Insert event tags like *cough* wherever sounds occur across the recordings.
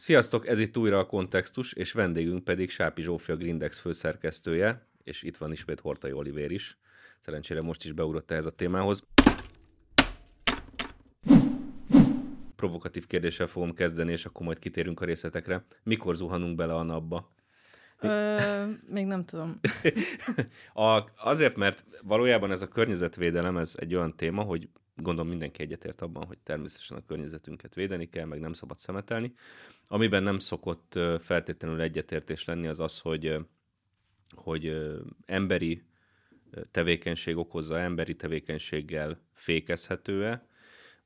Sziasztok, ez itt újra a kontextus, és vendégünk pedig Sápi Zsófia Grindex főszerkesztője, és itt van ismét Hortai Olivér is. Szerencsére most is beugrott ehhez a témához. Provokatív kérdéssel fogom kezdeni, és akkor majd kitérünk a részletekre. Mikor zuhanunk bele a napba? Ö, még nem tudom. *laughs* a, azért, mert valójában ez a környezetvédelem, ez egy olyan téma, hogy gondolom mindenki egyetért abban, hogy természetesen a környezetünket védeni kell, meg nem szabad szemetelni. Amiben nem szokott feltétlenül egyetértés lenni az az, hogy, hogy emberi tevékenység okozza, emberi tevékenységgel fékezhető-e,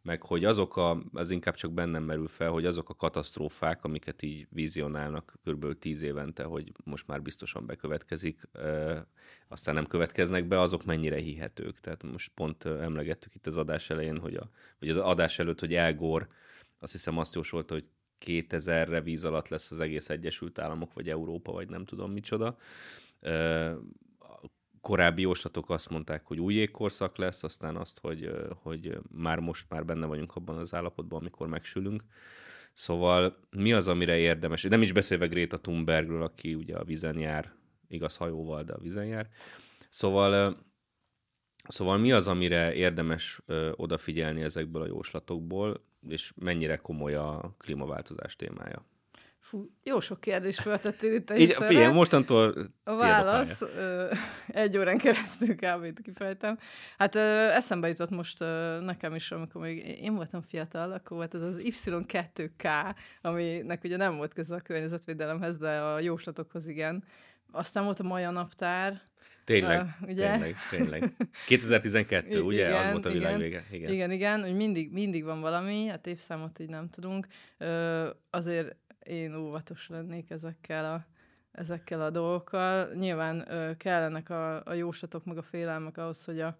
meg hogy azok a, az inkább csak bennem merül fel, hogy azok a katasztrófák, amiket így vizionálnak kb. tíz évente, hogy most már biztosan bekövetkezik, e, aztán nem következnek be, azok mennyire hihetők. Tehát most pont emlegettük itt az adás elején, hogy a, vagy az adás előtt, hogy Elgor azt hiszem azt jósolta, hogy 2000-re víz alatt lesz az egész Egyesült Államok, vagy Európa, vagy nem tudom micsoda. Korábbi jóslatok azt mondták, hogy új jégkorszak lesz, aztán azt, hogy, hogy már most már benne vagyunk abban az állapotban, amikor megsülünk. Szóval mi az, amire érdemes? Nem is beszélve Greta Thunbergről, aki ugye a vizen jár, igaz hajóval, de a vizen jár. Szóval, szóval mi az, amire érdemes odafigyelni ezekből a jóslatokból, és mennyire komoly a klímaváltozás témája? Fú, jó sok kérdés föltettél itt Így, figyelj, mostantól A válasz ö, egy órán keresztül kb. kifejtem. Hát ö, eszembe jutott most ö, nekem is, amikor még én voltam fiatal, akkor volt ez az Y2K, aminek ugye nem volt köze a környezetvédelemhez, de a jóslatokhoz igen. Aztán volt a Maja naptár, Tényleg, uh, ugye? tényleg, tényleg. *laughs* 2012, ugye? Igen, az volt a világ vége. Igen, igen, igen hogy mindig, mindig van valami, hát évszámot így nem tudunk. Ö, azért én óvatos lennék ezekkel a, ezekkel a dolgokkal. Nyilván ö, kellenek a, a jóslatok, meg a félelmek ahhoz, hogy a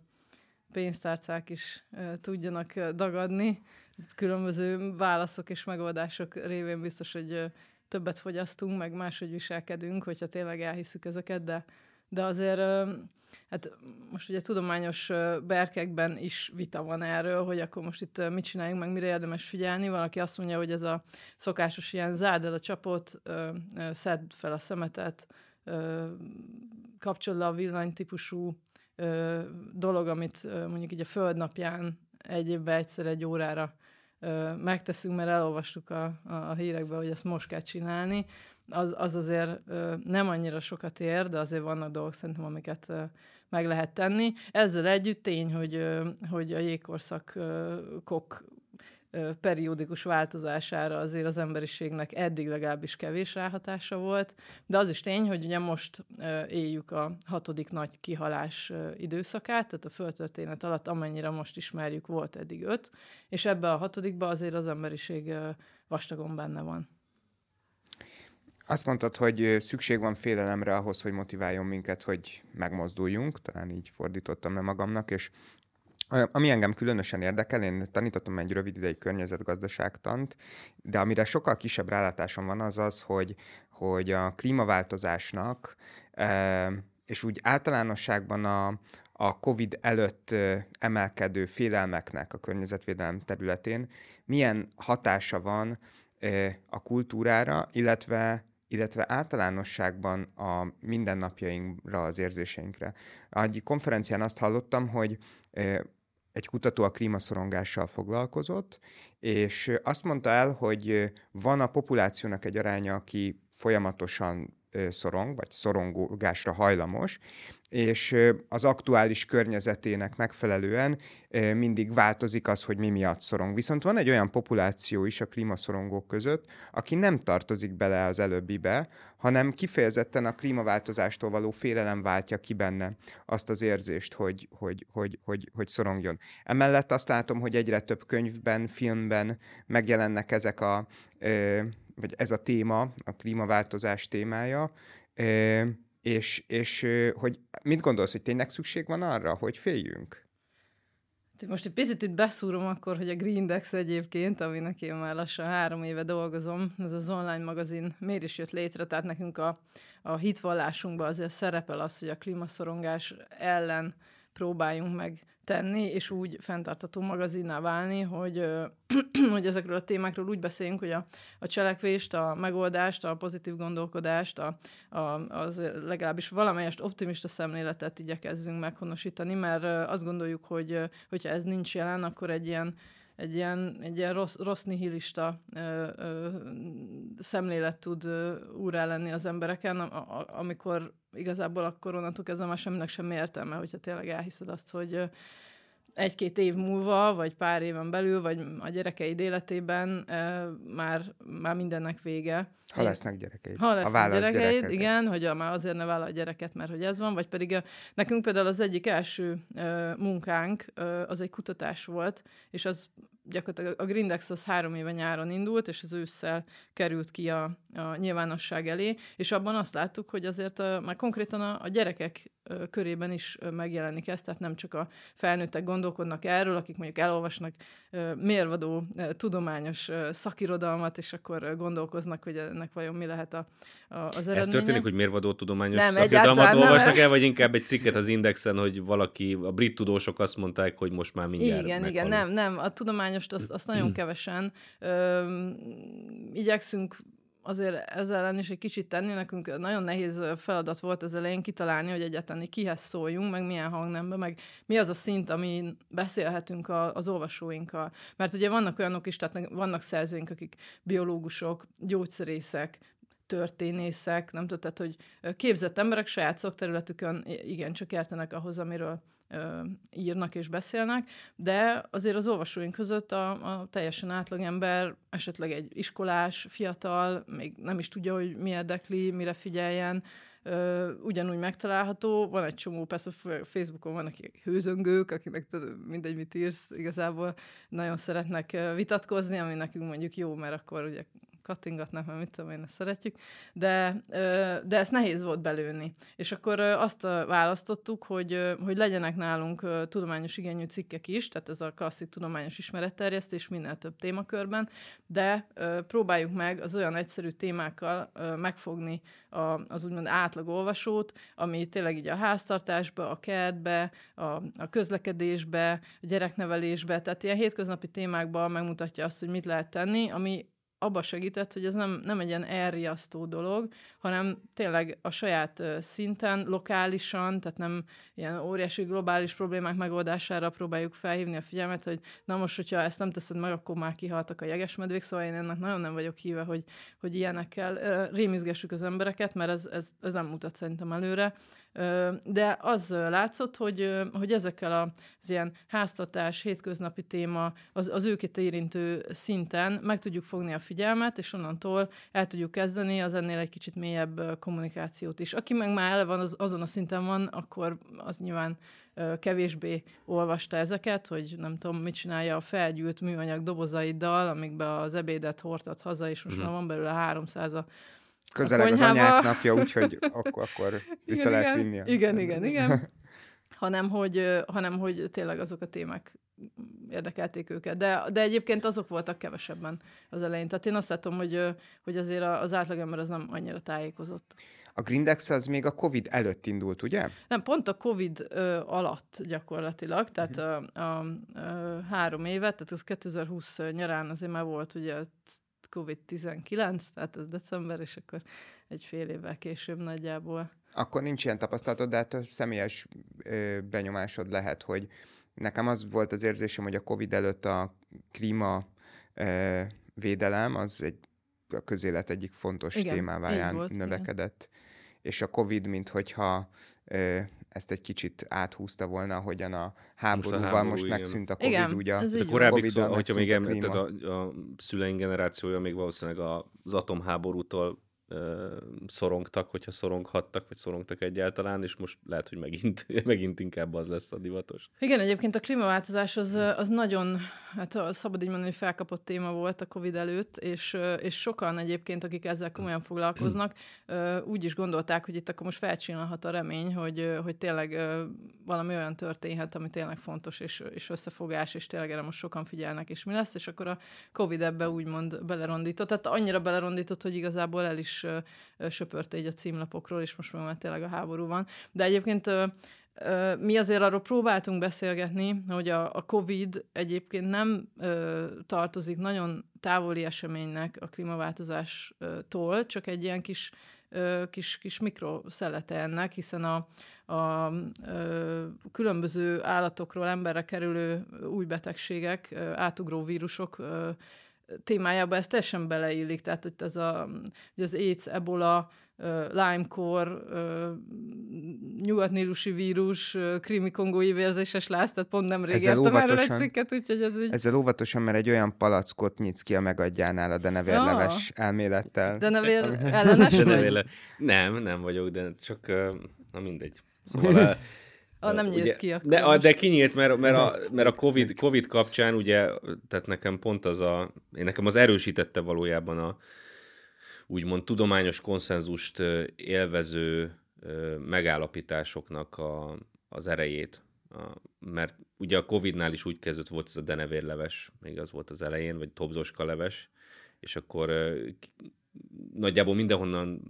pénztárcák is ö, tudjanak dagadni. Különböző válaszok és megoldások révén biztos, hogy ö, többet fogyasztunk, meg máshogy viselkedünk, hogyha tényleg elhiszük ezeket, de, de azért hát most ugye tudományos berkekben is vita van erről, hogy akkor most itt mit csináljunk, meg mire érdemes figyelni. Valaki azt mondja, hogy ez a szokásos ilyen zárd el a csapot, szedd fel a szemetet, kapcsolod a villanytípusú dolog, amit mondjuk így a földnapján egy évben egyszer egy órára megteszünk, mert elolvastuk a, a, a hogy ezt most kell csinálni, az, az azért nem annyira sokat ér, de azért vannak dolgok szerintem, amiket meg lehet tenni. Ezzel együtt tény, hogy, hogy a jégkorszakok periódikus változására azért az emberiségnek eddig legalábbis kevés ráhatása volt, de az is tény, hogy ugye most éljük a hatodik nagy kihalás időszakát, tehát a földtörténet alatt amennyire most ismerjük volt eddig öt, és ebbe a hatodikba azért az emberiség vastagon benne van. Azt mondtad, hogy szükség van félelemre ahhoz, hogy motiváljon minket, hogy megmozduljunk, talán így fordítottam le magamnak, és ami engem különösen érdekel, én tanítottam egy rövid ideig környezetgazdaságtant, de amire sokkal kisebb rálátásom van, az az, hogy, hogy a klímaváltozásnak, és úgy általánosságban a, a COVID előtt emelkedő félelmeknek a környezetvédelem területén milyen hatása van a kultúrára, illetve illetve általánosságban a mindennapjainkra, az érzéseinkre. Egy konferencián azt hallottam, hogy egy kutató a klímaszorongással foglalkozott, és azt mondta el, hogy van a populációnak egy aránya, aki folyamatosan szorong, vagy szorongásra hajlamos, és az aktuális környezetének megfelelően mindig változik az, hogy mi miatt szorong. Viszont van egy olyan populáció is a klímaszorongók között, aki nem tartozik bele az előbbibe, hanem kifejezetten a klímaváltozástól való félelem váltja ki benne azt az érzést, hogy, hogy, hogy, hogy, hogy szorongjon. Emellett azt látom, hogy egyre több könyvben, filmben megjelennek ezek a, vagy ez a téma, a klímaváltozás témája, és, és hogy mit gondolsz, hogy tényleg szükség van arra, hogy féljünk? Hát, most egy picit itt beszúrom akkor, hogy a Greendex egyébként, aminek én már lassan három éve dolgozom, ez az online magazin miért is jött létre, tehát nekünk a, a hitvallásunkban azért szerepel az, hogy a klímaszorongás ellen próbáljunk meg tenni, és úgy fenntartató magazinnál válni, hogy, *clears throat* hogy ezekről a témákról úgy beszéljünk, hogy a, a cselekvést, a megoldást, a pozitív gondolkodást, a, a, az legalábbis valamelyest optimista szemléletet igyekezzünk meghonosítani, mert azt gondoljuk, hogy hogyha ez nincs jelen, akkor egy ilyen egy ilyen, egy ilyen rossz, rossz nihilista ö, ö, szemlélet tud úrá lenni az embereken, a, a, amikor igazából akkor onnantól kezdve már semminek sem értelme, hogyha tényleg elhiszed azt, hogy egy-két év múlva, vagy pár éven belül, vagy a gyerekeid életében e, már, már mindennek vége. Ha lesznek gyerekeid. Ha lesznek a gyerekeid, gyerekeid, igen, hogy a, már azért ne vállal a gyereket, mert hogy ez van, vagy pedig a, nekünk például az egyik első e, munkánk, e, az egy kutatás volt, és az gyakorlatilag a Grindex az három éve nyáron indult, és az ősszel került ki a, a nyilvánosság elé, és abban azt láttuk, hogy azért a, már konkrétan a, a gyerekek körében is megjelenik ez, tehát nem csak a felnőttek gondolkodnak erről, akik mondjuk elolvasnak mérvadó tudományos szakirodalmat, és akkor gondolkoznak, hogy ennek vajon mi lehet a, a, az eredménye. Ez történik, hogy mérvadó tudományos nem, szakirodalmat olvasnak el, vagy inkább egy cikket az Indexen, hogy valaki, a brit tudósok azt mondták, hogy most már mindjárt Igen, igen, nem, nem, a tudományost azt, azt nagyon kevesen. Ö, igyekszünk azért ezzel ellen is egy kicsit tenni, nekünk nagyon nehéz feladat volt az elején kitalálni, hogy egyáltalán kihez szóljunk, meg milyen hangnemben, meg mi az a szint, amin beszélhetünk a, az olvasóinkkal. Mert ugye vannak olyanok is, tehát vannak szerzőink, akik biológusok, gyógyszerészek, történészek, nem tehát, hogy képzett emberek saját szakterületükön igencsak értenek ahhoz, amiről írnak és beszélnek, de azért az olvasóink között a, a teljesen átlagember, esetleg egy iskolás, fiatal, még nem is tudja, hogy mi érdekli, mire figyeljen, ö, ugyanúgy megtalálható. Van egy csomó, persze Facebookon vannak hőzöngők, akiknek mindegy, mit írsz, igazából nagyon szeretnek vitatkozni, ami nekünk mondjuk jó, mert akkor ugye kattingatnak, mert mit tudom én, ezt szeretjük, de, de ezt nehéz volt belőni. És akkor azt választottuk, hogy, hogy legyenek nálunk tudományos igényű cikkek is, tehát ez a klasszik tudományos ismeretterjesztés minél több témakörben, de próbáljuk meg az olyan egyszerű témákkal megfogni az úgymond átlag olvasót, ami tényleg így a háztartásba, a kertbe, a, a közlekedésbe, a gyereknevelésbe, tehát ilyen hétköznapi témákban megmutatja azt, hogy mit lehet tenni, ami abba segített, hogy ez nem, nem egy ilyen elriasztó dolog, hanem tényleg a saját szinten, lokálisan, tehát nem ilyen óriási globális problémák megoldására próbáljuk felhívni a figyelmet, hogy na most, hogyha ezt nem teszed meg, akkor már kihaltak a jegesmedvék, szóval én ennek nagyon nem vagyok híve, hogy, hogy ilyenekkel rémizgessük az embereket, mert ez, ez, ez nem mutat szerintem előre. De az látszott, hogy, hogy ezekkel az ilyen háztatás, hétköznapi téma, az, az őket érintő szinten meg tudjuk fogni a figyelmet, és onnantól el tudjuk kezdeni az ennél egy kicsit mélyebb kommunikációt is. Aki meg már ele van, az, azon a szinten van, akkor az nyilván kevésbé olvasta ezeket, hogy nem tudom, mit csinálja a felgyűlt műanyag dobozaiddal, amikbe az ebédet hordtat haza, és most mm. már van belőle 300 a Közeleg az anyák napja, úgyhogy *laughs* akkor, akkor vissza igen, lehet vinni. Igen, igen, igen. *laughs* hanem, hogy, hanem, hogy tényleg azok a témák érdekelték őket. De, de egyébként azok voltak kevesebben az elején. Tehát én azt látom, hogy, hogy azért az átlagember az nem annyira tájékozott. A Grindex az még a Covid előtt indult, ugye? Nem, pont a Covid ö, alatt gyakorlatilag, tehát uh-huh. a, a, a három évet, tehát az 2020 nyarán azért már volt ugye COVID-19, tehát ez december, és akkor egy fél évvel később nagyjából. Akkor nincs ilyen tapasztalatod, de hát a személyes ö, benyomásod lehet, hogy nekem az volt az érzésem, hogy a COVID előtt a klíma ö, védelem az egy a közélet egyik fontos igen, témává növekedett. Igen. És a COVID, mint hogyha ö, ezt egy kicsit áthúzta volna, ahogyan a háborúval most, a háború, most megszűnt a Covid, igen, ugye? Ez a korábbi, szó, hogyha még említed, a, a szüleink generációja még valószínűleg az atomháborútól szorongtak, hogyha szoronghattak, vagy szorongtak egyáltalán, és most lehet, hogy megint, *laughs* megint inkább az lesz a divatos. Igen, egyébként a klímaváltozás az, az nagyon, hát szabad így mondani, hogy felkapott téma volt a Covid előtt, és, és sokan egyébként, akik ezzel komolyan foglalkoznak, úgy is gondolták, hogy itt akkor most felcsinálhat a remény, hogy, hogy tényleg valami olyan történhet, ami tényleg fontos, és, és összefogás, és tényleg erre most sokan figyelnek, és mi lesz, és akkor a Covid ebbe úgymond belerondított. Tehát annyira belerondított, hogy igazából el is söpörte így a címlapokról, és most már tényleg a háború van. De egyébként mi azért arról próbáltunk beszélgetni, hogy a, a COVID egyébként nem ö, tartozik nagyon távoli eseménynek a klímaváltozástól, csak egy ilyen kis, ö, kis, kis mikroszelete ennek, hiszen a, a ö, különböző állatokról emberre kerülő új betegségek, ö, átugró vírusok ö, témájába ez teljesen beleillik, tehát hogy ez a, hogy az AIDS, ebola, Lyme-kor, nyugatnílusi vírus, krimi kongói vérzéses láz, tehát pont nem rég értem erről egy cikket, úgyhogy ez így... Ezzel óvatosan, mert egy olyan palackot nyitsz ki a megadjánál a denevérleves ja. elmélettel. Denevér *laughs* ellenes vagy? Nem, nem vagyok, de csak, na mindegy. Szóval *laughs* Ah, nem nyílt ugye, ki akkor. De, de kinyílt, mert, mert, a, *laughs* mert a COVID, COVID kapcsán ugye, tehát nekem pont az a, nekem az erősítette valójában a, úgymond tudományos konszenzust élvező megállapításoknak a, az erejét. A, mert ugye a Covid-nál is úgy kezdett, volt ez a denevérleves, még az volt az elején, vagy tobzoska leves, és akkor nagyjából mindenhonnan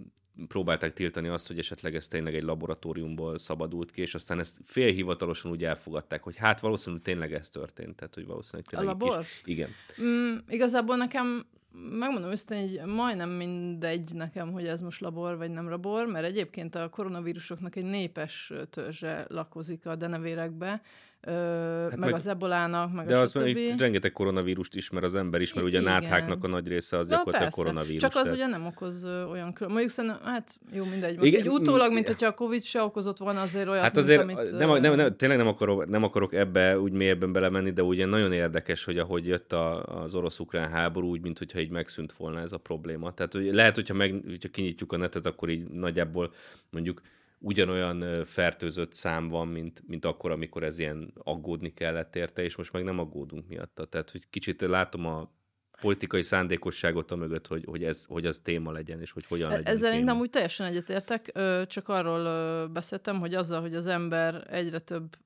próbálták tiltani azt, hogy esetleg ez tényleg egy laboratóriumból szabadult ki, és aztán ezt félhivatalosan úgy elfogadták, hogy hát valószínűleg tényleg ez történt, tehát hogy valószínűleg tényleg a labor? Kis... Igen. Mm, igazából nekem megmondom őszintén, hogy majdnem mindegy nekem, hogy ez most labor vagy nem labor, mert egyébként a koronavírusoknak egy népes törzse lakozik a denevérekbe, hát meg, meg az ebolának, meg de a az meg rengeteg koronavírust ismer az ember is, mert ugye a nátháknak a nagy része az gyakorlatilag koronavírus. Csak az tehát... ugye nem okoz olyan külön. Mondjuk szerintem, hát jó, mindegy. Most Igen, egy utólag, mint hogyha a Covid se okozott volna azért olyan, Hát azért mint, amit, nem, nem, nem, tényleg nem akarok, nem akarok ebbe úgy mélyebben belemenni, de ugye nagyon érdekes, hogy ahogy jött a, az orosz-ukrán háború, úgy, mint hogyha így megszűnt volna ez a probléma. Tehát hogy lehet, hogyha, meg, hogyha kinyitjuk a netet, akkor így nagyjából mondjuk ugyanolyan fertőzött szám van, mint, mint akkor, amikor ez ilyen aggódni kellett érte, és most meg nem aggódunk miatta. Tehát, hogy kicsit látom a politikai szándékosságot a mögött, hogy, hogy, ez, hogy az téma legyen, és hogy hogyan e, legyen Ezzel téma. én nem úgy teljesen egyetértek, csak arról beszéltem, hogy azzal, hogy az ember egyre több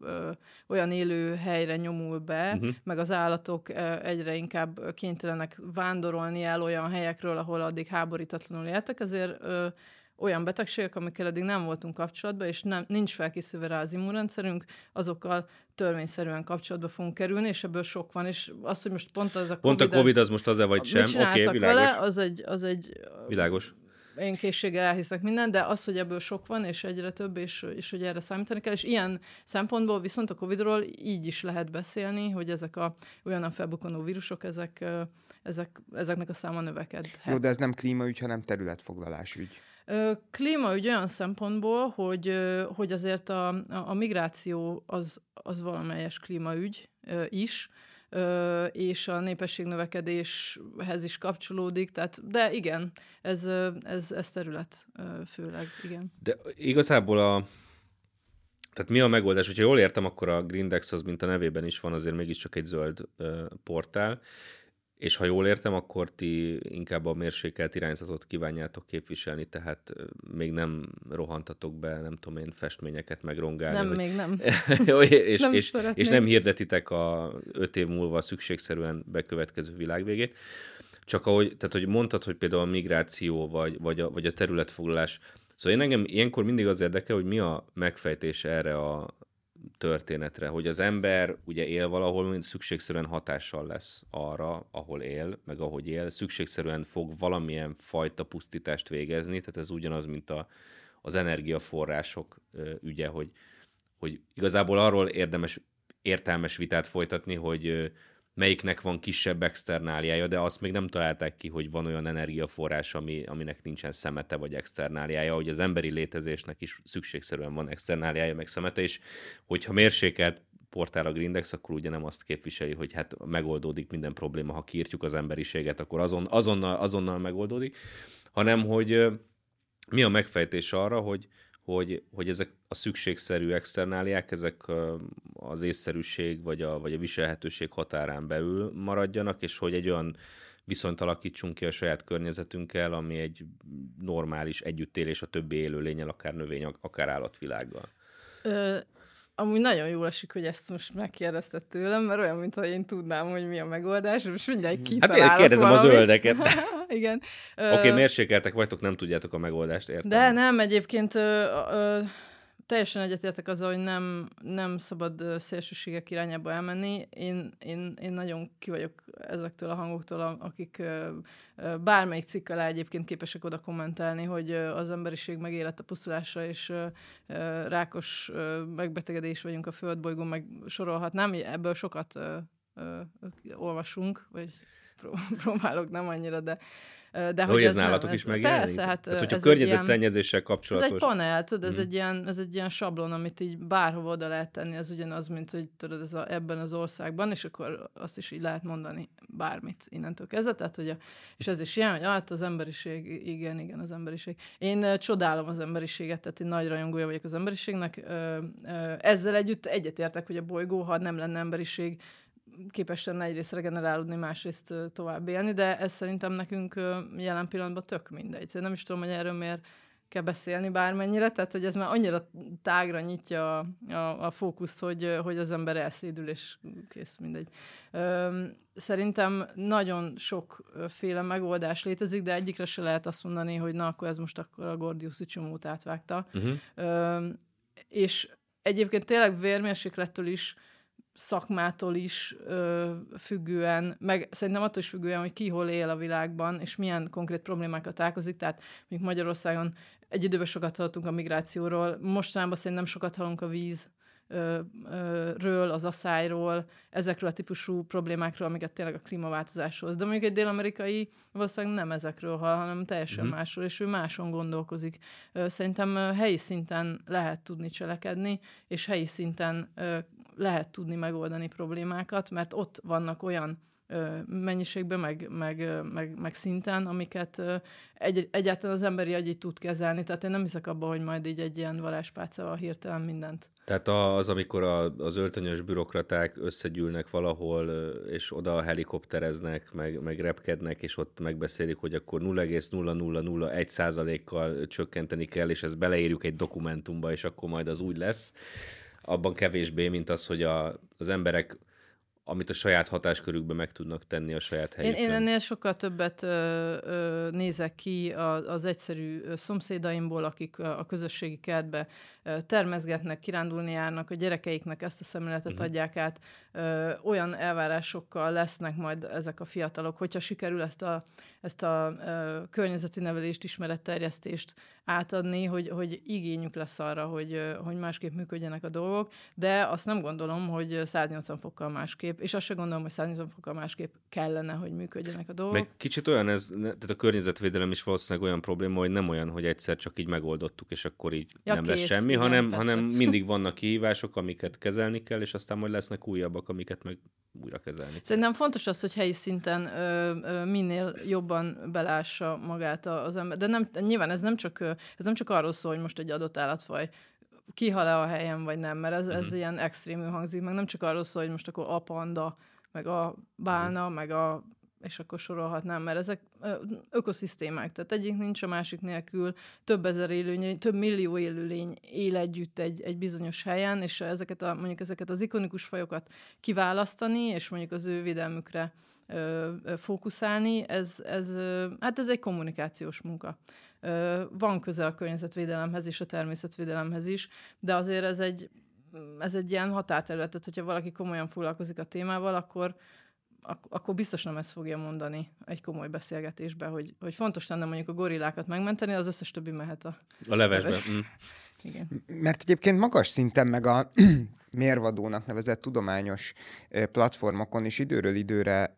olyan élő helyre nyomul be, uh-huh. meg az állatok egyre inkább kénytelenek vándorolni el olyan helyekről, ahol addig háborítatlanul éltek, ezért olyan betegségek, amikkel eddig nem voltunk kapcsolatban, és nem, nincs felkészülve rá az immunrendszerünk, azokkal törvényszerűen kapcsolatba fogunk kerülni, és ebből sok van, és az, hogy most pont az a COVID... Pont a COVID az, az most az-e vagy sem, oké, okay, világos. Vele, az egy, az egy... Világos én készséggel elhiszek minden, de az, hogy ebből sok van, és egyre több, és, és hogy erre számítani kell, és ilyen szempontból viszont a Covid-ról így is lehet beszélni, hogy ezek a olyan felbukkanó vírusok, ezek, ezek, ezeknek a száma növekedhet. Jó, de ez nem klímaügy, hanem területfoglalás ügy. Olyan szempontból, hogy, hogy azért a, a migráció az, az valamelyes klímaügy is, és a népességnövekedéshez is kapcsolódik, tehát, de igen, ez, ez, ez terület főleg, igen. De igazából a, tehát mi a megoldás? Hogyha jól értem, akkor a Grindex az, mint a nevében is van, azért mégiscsak egy zöld portál, és ha jól értem, akkor ti inkább a mérsékelt irányzatot kívánjátok képviselni, tehát még nem rohantatok be, nem tudom én, festményeket megrongálni. Nem, hogy... még nem. *laughs* és, nem és, és nem hirdetitek a öt év múlva szükségszerűen bekövetkező világvégét. Csak ahogy, tehát hogy mondtad, hogy például a migráció vagy, vagy, a, vagy a területfoglalás, Szóval én engem ilyenkor mindig az érdekel, hogy mi a megfejtés erre a, történetre, hogy az ember ugye él valahol, mint szükségszerűen hatással lesz arra, ahol él, meg ahogy él, szükségszerűen fog valamilyen fajta pusztítást végezni, tehát ez ugyanaz, mint a, az energiaforrások ügye, hogy, hogy igazából arról érdemes értelmes vitát folytatni, hogy melyiknek van kisebb externáliája, de azt még nem találták ki, hogy van olyan energiaforrás, ami, aminek nincsen szemete vagy externáliája, hogy az emberi létezésnek is szükségszerűen van externáliája meg szemete, és hogyha mérsékelt portál a Grindex, akkor ugye nem azt képviseli, hogy hát megoldódik minden probléma, ha kiírtjuk az emberiséget, akkor azon, azonnal, azonnal megoldódik, hanem hogy mi a megfejtés arra, hogy, hogy, hogy ezek a szükségszerű externáliák, ezek az észszerűség vagy a, vagy a viselhetőség határán belül maradjanak, és hogy egy olyan viszonyt alakítsunk ki a saját környezetünkkel, ami egy normális együttélés a többi élőlényel, akár növény, akár állatvilággal. Ö, amúgy nagyon jól esik, hogy ezt most megkérdezted tőlem, mert olyan, mintha én tudnám, hogy mi a megoldás, és mindjárt kitalálok Hát kérdezem valami. a zöldeket. *laughs* Igen. Oké, okay, mérsékeltek vagytok, nem tudjátok a megoldást, értem. De nem, egyébként ö, ö, teljesen egyetértek azzal, hogy nem, nem szabad szélsőségek irányába elmenni. Én, én, én nagyon ki vagyok ezektől a hangoktól, akik bármelyik cikk alá egyébként képesek oda kommentálni, hogy az emberiség megélet a pusztulásra, és rákos megbetegedés vagyunk a földbolygón, meg sorolhatnám. Ebből sokat olvasunk, vagy *laughs* próbálok nem annyira, de de hogy, hogy ez, nálatok nem, is megjelenik? Persze, hát Tehát, hogyha környezetszennyezéssel kapcsolatos... Ez egy panel, tudod, ez, mm. egy ilyen, ez egy ilyen sablon, amit így bárhova oda lehet tenni, ez ugyanaz, mint hogy tudod, ez a, ebben az országban, és akkor azt is így lehet mondani bármit innentől kezdve, tehát, hogy a, és ez is ilyen, hogy hát az emberiség, igen, igen, az emberiség. Én uh, csodálom az emberiséget, tehát én nagy rajongója vagyok az emberiségnek. Uh, uh, ezzel együtt egyetértek, hogy a bolygó, ha nem lenne emberiség, képes lenne egyrészt regenerálódni, másrészt tovább élni, de ez szerintem nekünk jelen pillanatban tök mindegy. Nem is tudom, hogy erről miért kell beszélni bármennyire, tehát hogy ez már annyira tágra nyitja a, a, a fókuszt, hogy, hogy az ember elszédül, és kész, mindegy. Szerintem nagyon sokféle megoldás létezik, de egyikre se lehet azt mondani, hogy na, akkor ez most akkor a Gordiuszi csomót átvágta. Uh-huh. És egyébként tényleg vérmérséklettől is szakmától is ö, függően, meg szerintem attól is függően, hogy ki hol él a világban, és milyen konkrét problémákat találkozik. Tehát mondjuk Magyarországon egy időben sokat hallottunk a migrációról, mostanában szerintem sokat hallunk a víz ről, az asszályról, ezekről a típusú problémákról, amiket tényleg a klímaváltozáshoz. De mondjuk egy dél-amerikai valószínűleg nem ezekről hall, hanem teljesen mm. másról, és ő máson gondolkozik. Szerintem helyi szinten lehet tudni cselekedni, és helyi szinten lehet tudni megoldani problémákat, mert ott vannak olyan mennyiségben, meg, meg, meg, meg szinten, amiket egy, egyáltalán az emberi agy tud kezelni. Tehát én nem hiszek abba, hogy majd így egy ilyen varázspálcával hirtelen mindent. Tehát az, amikor a, az öltönyös bürokraták összegyűlnek valahol, és oda helikoptereznek, meg, meg repkednek, és ott megbeszélik, hogy akkor 0,0001 százalékkal csökkenteni kell, és ezt beleírjuk egy dokumentumba, és akkor majd az úgy lesz abban kevésbé, mint az, hogy a, az emberek amit a saját hatáskörükben meg tudnak tenni a saját helyükön. Én, én ennél sokkal többet ö, ö, nézek ki az, az egyszerű szomszédaimból, akik a, a közösségi kertbe termezgetnek, kirándulni járnak, a gyerekeiknek ezt a szemléletet uh-huh. adják át, ö, olyan elvárásokkal lesznek majd ezek a fiatalok, hogyha sikerül ezt a, ezt a ö, környezeti nevelést, ismeretterjesztést átadni, hogy, hogy igényük lesz arra, hogy, hogy másképp működjenek a dolgok, de azt nem gondolom, hogy 180 fokkal másképp, és azt se gondolom, hogy 180 fokkal másképp kellene, hogy működjenek a dolgok. Meg kicsit olyan ez, tehát a környezetvédelem is valószínűleg olyan probléma, hogy nem olyan, hogy egyszer csak így megoldottuk, és akkor így ja, nem kész, lesz semmi, hanem, hanem mindig vannak kihívások, amiket kezelni kell, és aztán majd lesznek újabbak, amiket meg újra kezelni. Szerintem fontos az, hogy helyi szinten ö, ö, minél jobban belássa magát az ember. De nem, nyilván ez nem csak, ez nem csak arról szól, hogy most egy adott állatfaj kihal-e a helyen, vagy nem, mert ez, ez uh-huh. ilyen extrémül hangzik, meg nem csak arról szól, hogy most akkor a panda, meg a bálna, uh-huh. meg a és akkor sorolhatnám, mert ezek ökoszisztémák, tehát egyik nincs a másik nélkül, több ezer élőlény, több millió élőlény él együtt egy, egy bizonyos helyen, és ezeket a, mondjuk ezeket az ikonikus fajokat kiválasztani, és mondjuk az ő védelmükre ö, fókuszálni, ez, ez, hát ez egy kommunikációs munka. Van köze a környezetvédelemhez és a természetvédelemhez is, de azért ez egy, ez egy ilyen határterület, tehát hogyha valaki komolyan foglalkozik a témával, akkor, ak- akkor biztos nem ezt fogja mondani egy komoly beszélgetésbe, hogy, hogy fontos lenne mondjuk a gorillákat megmenteni, az összes többi mehet a... A levesbe. Mm. Igen. Mert egyébként magas szinten meg a *clears throat* mérvadónak nevezett tudományos platformokon is időről időre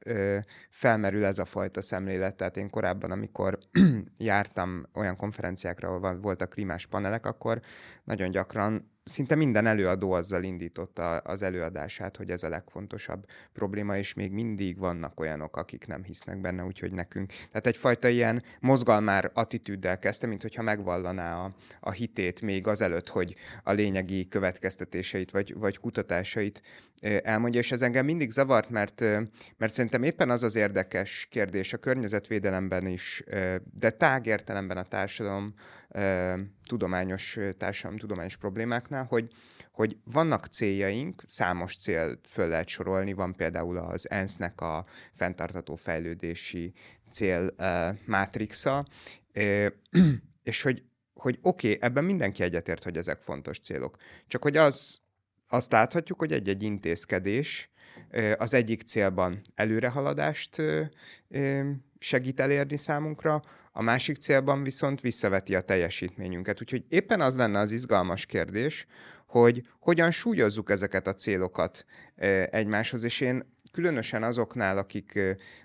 felmerül ez a fajta szemlélet. Tehát én korábban, amikor *clears throat* jártam olyan konferenciákra, ahol voltak klímás panelek, akkor nagyon gyakran szinte minden előadó azzal indította az előadását, hogy ez a legfontosabb probléma, és még mindig vannak olyanok, akik nem hisznek benne, úgyhogy nekünk. Tehát egyfajta ilyen mozgalmár attitűddel kezdte, mint hogyha megvallaná a, a hitét még azelőtt, hogy a lényegi következtetéseit vagy, vagy kutatásait elmondja, és ez engem mindig zavart, mert, mert szerintem éppen az az érdekes kérdés a környezetvédelemben is, de tág értelemben a társadalom tudományos, társadalom tudományos problémáknál, hogy, hogy vannak céljaink, számos cél föl lehet sorolni, van például az ENSZ-nek a fenntartató fejlődési cél mátrixa, *clears throat* és hogy hogy oké, okay, ebben mindenki egyetért, hogy ezek fontos célok. Csak hogy az, azt láthatjuk, hogy egy-egy intézkedés az egyik célban előrehaladást segít elérni számunkra, a másik célban viszont visszaveti a teljesítményünket. Úgyhogy éppen az lenne az izgalmas kérdés, hogy hogyan súlyozzuk ezeket a célokat egymáshoz, és én különösen azoknál, akik,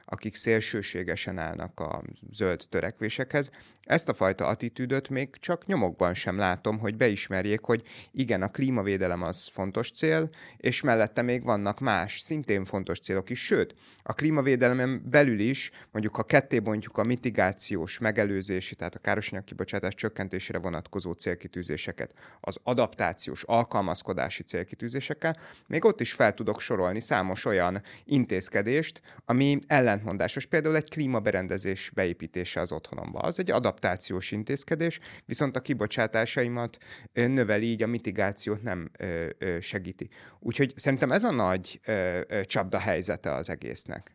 akik szélsőségesen állnak a zöld törekvésekhez, ezt a fajta attitűdöt még csak nyomokban sem látom, hogy beismerjék, hogy igen, a klímavédelem az fontos cél, és mellette még vannak más, szintén fontos célok is, sőt, a klímavédelemen belül is, mondjuk ha ketté bontjuk a mitigációs, megelőzési, tehát a károsanyag kibocsátás csökkentésére vonatkozó célkitűzéseket, az adaptációs, alkalmazkodási célkitűzésekkel, még ott is fel tudok sorolni számos olyan intézkedést, ami ellentmondásos. Például egy klímaberendezés beépítése az otthonomba. Az egy adaptációs intézkedés, viszont a kibocsátásaimat növeli, így a mitigációt nem segíti. Úgyhogy szerintem ez a nagy csapda helyzete az egésznek.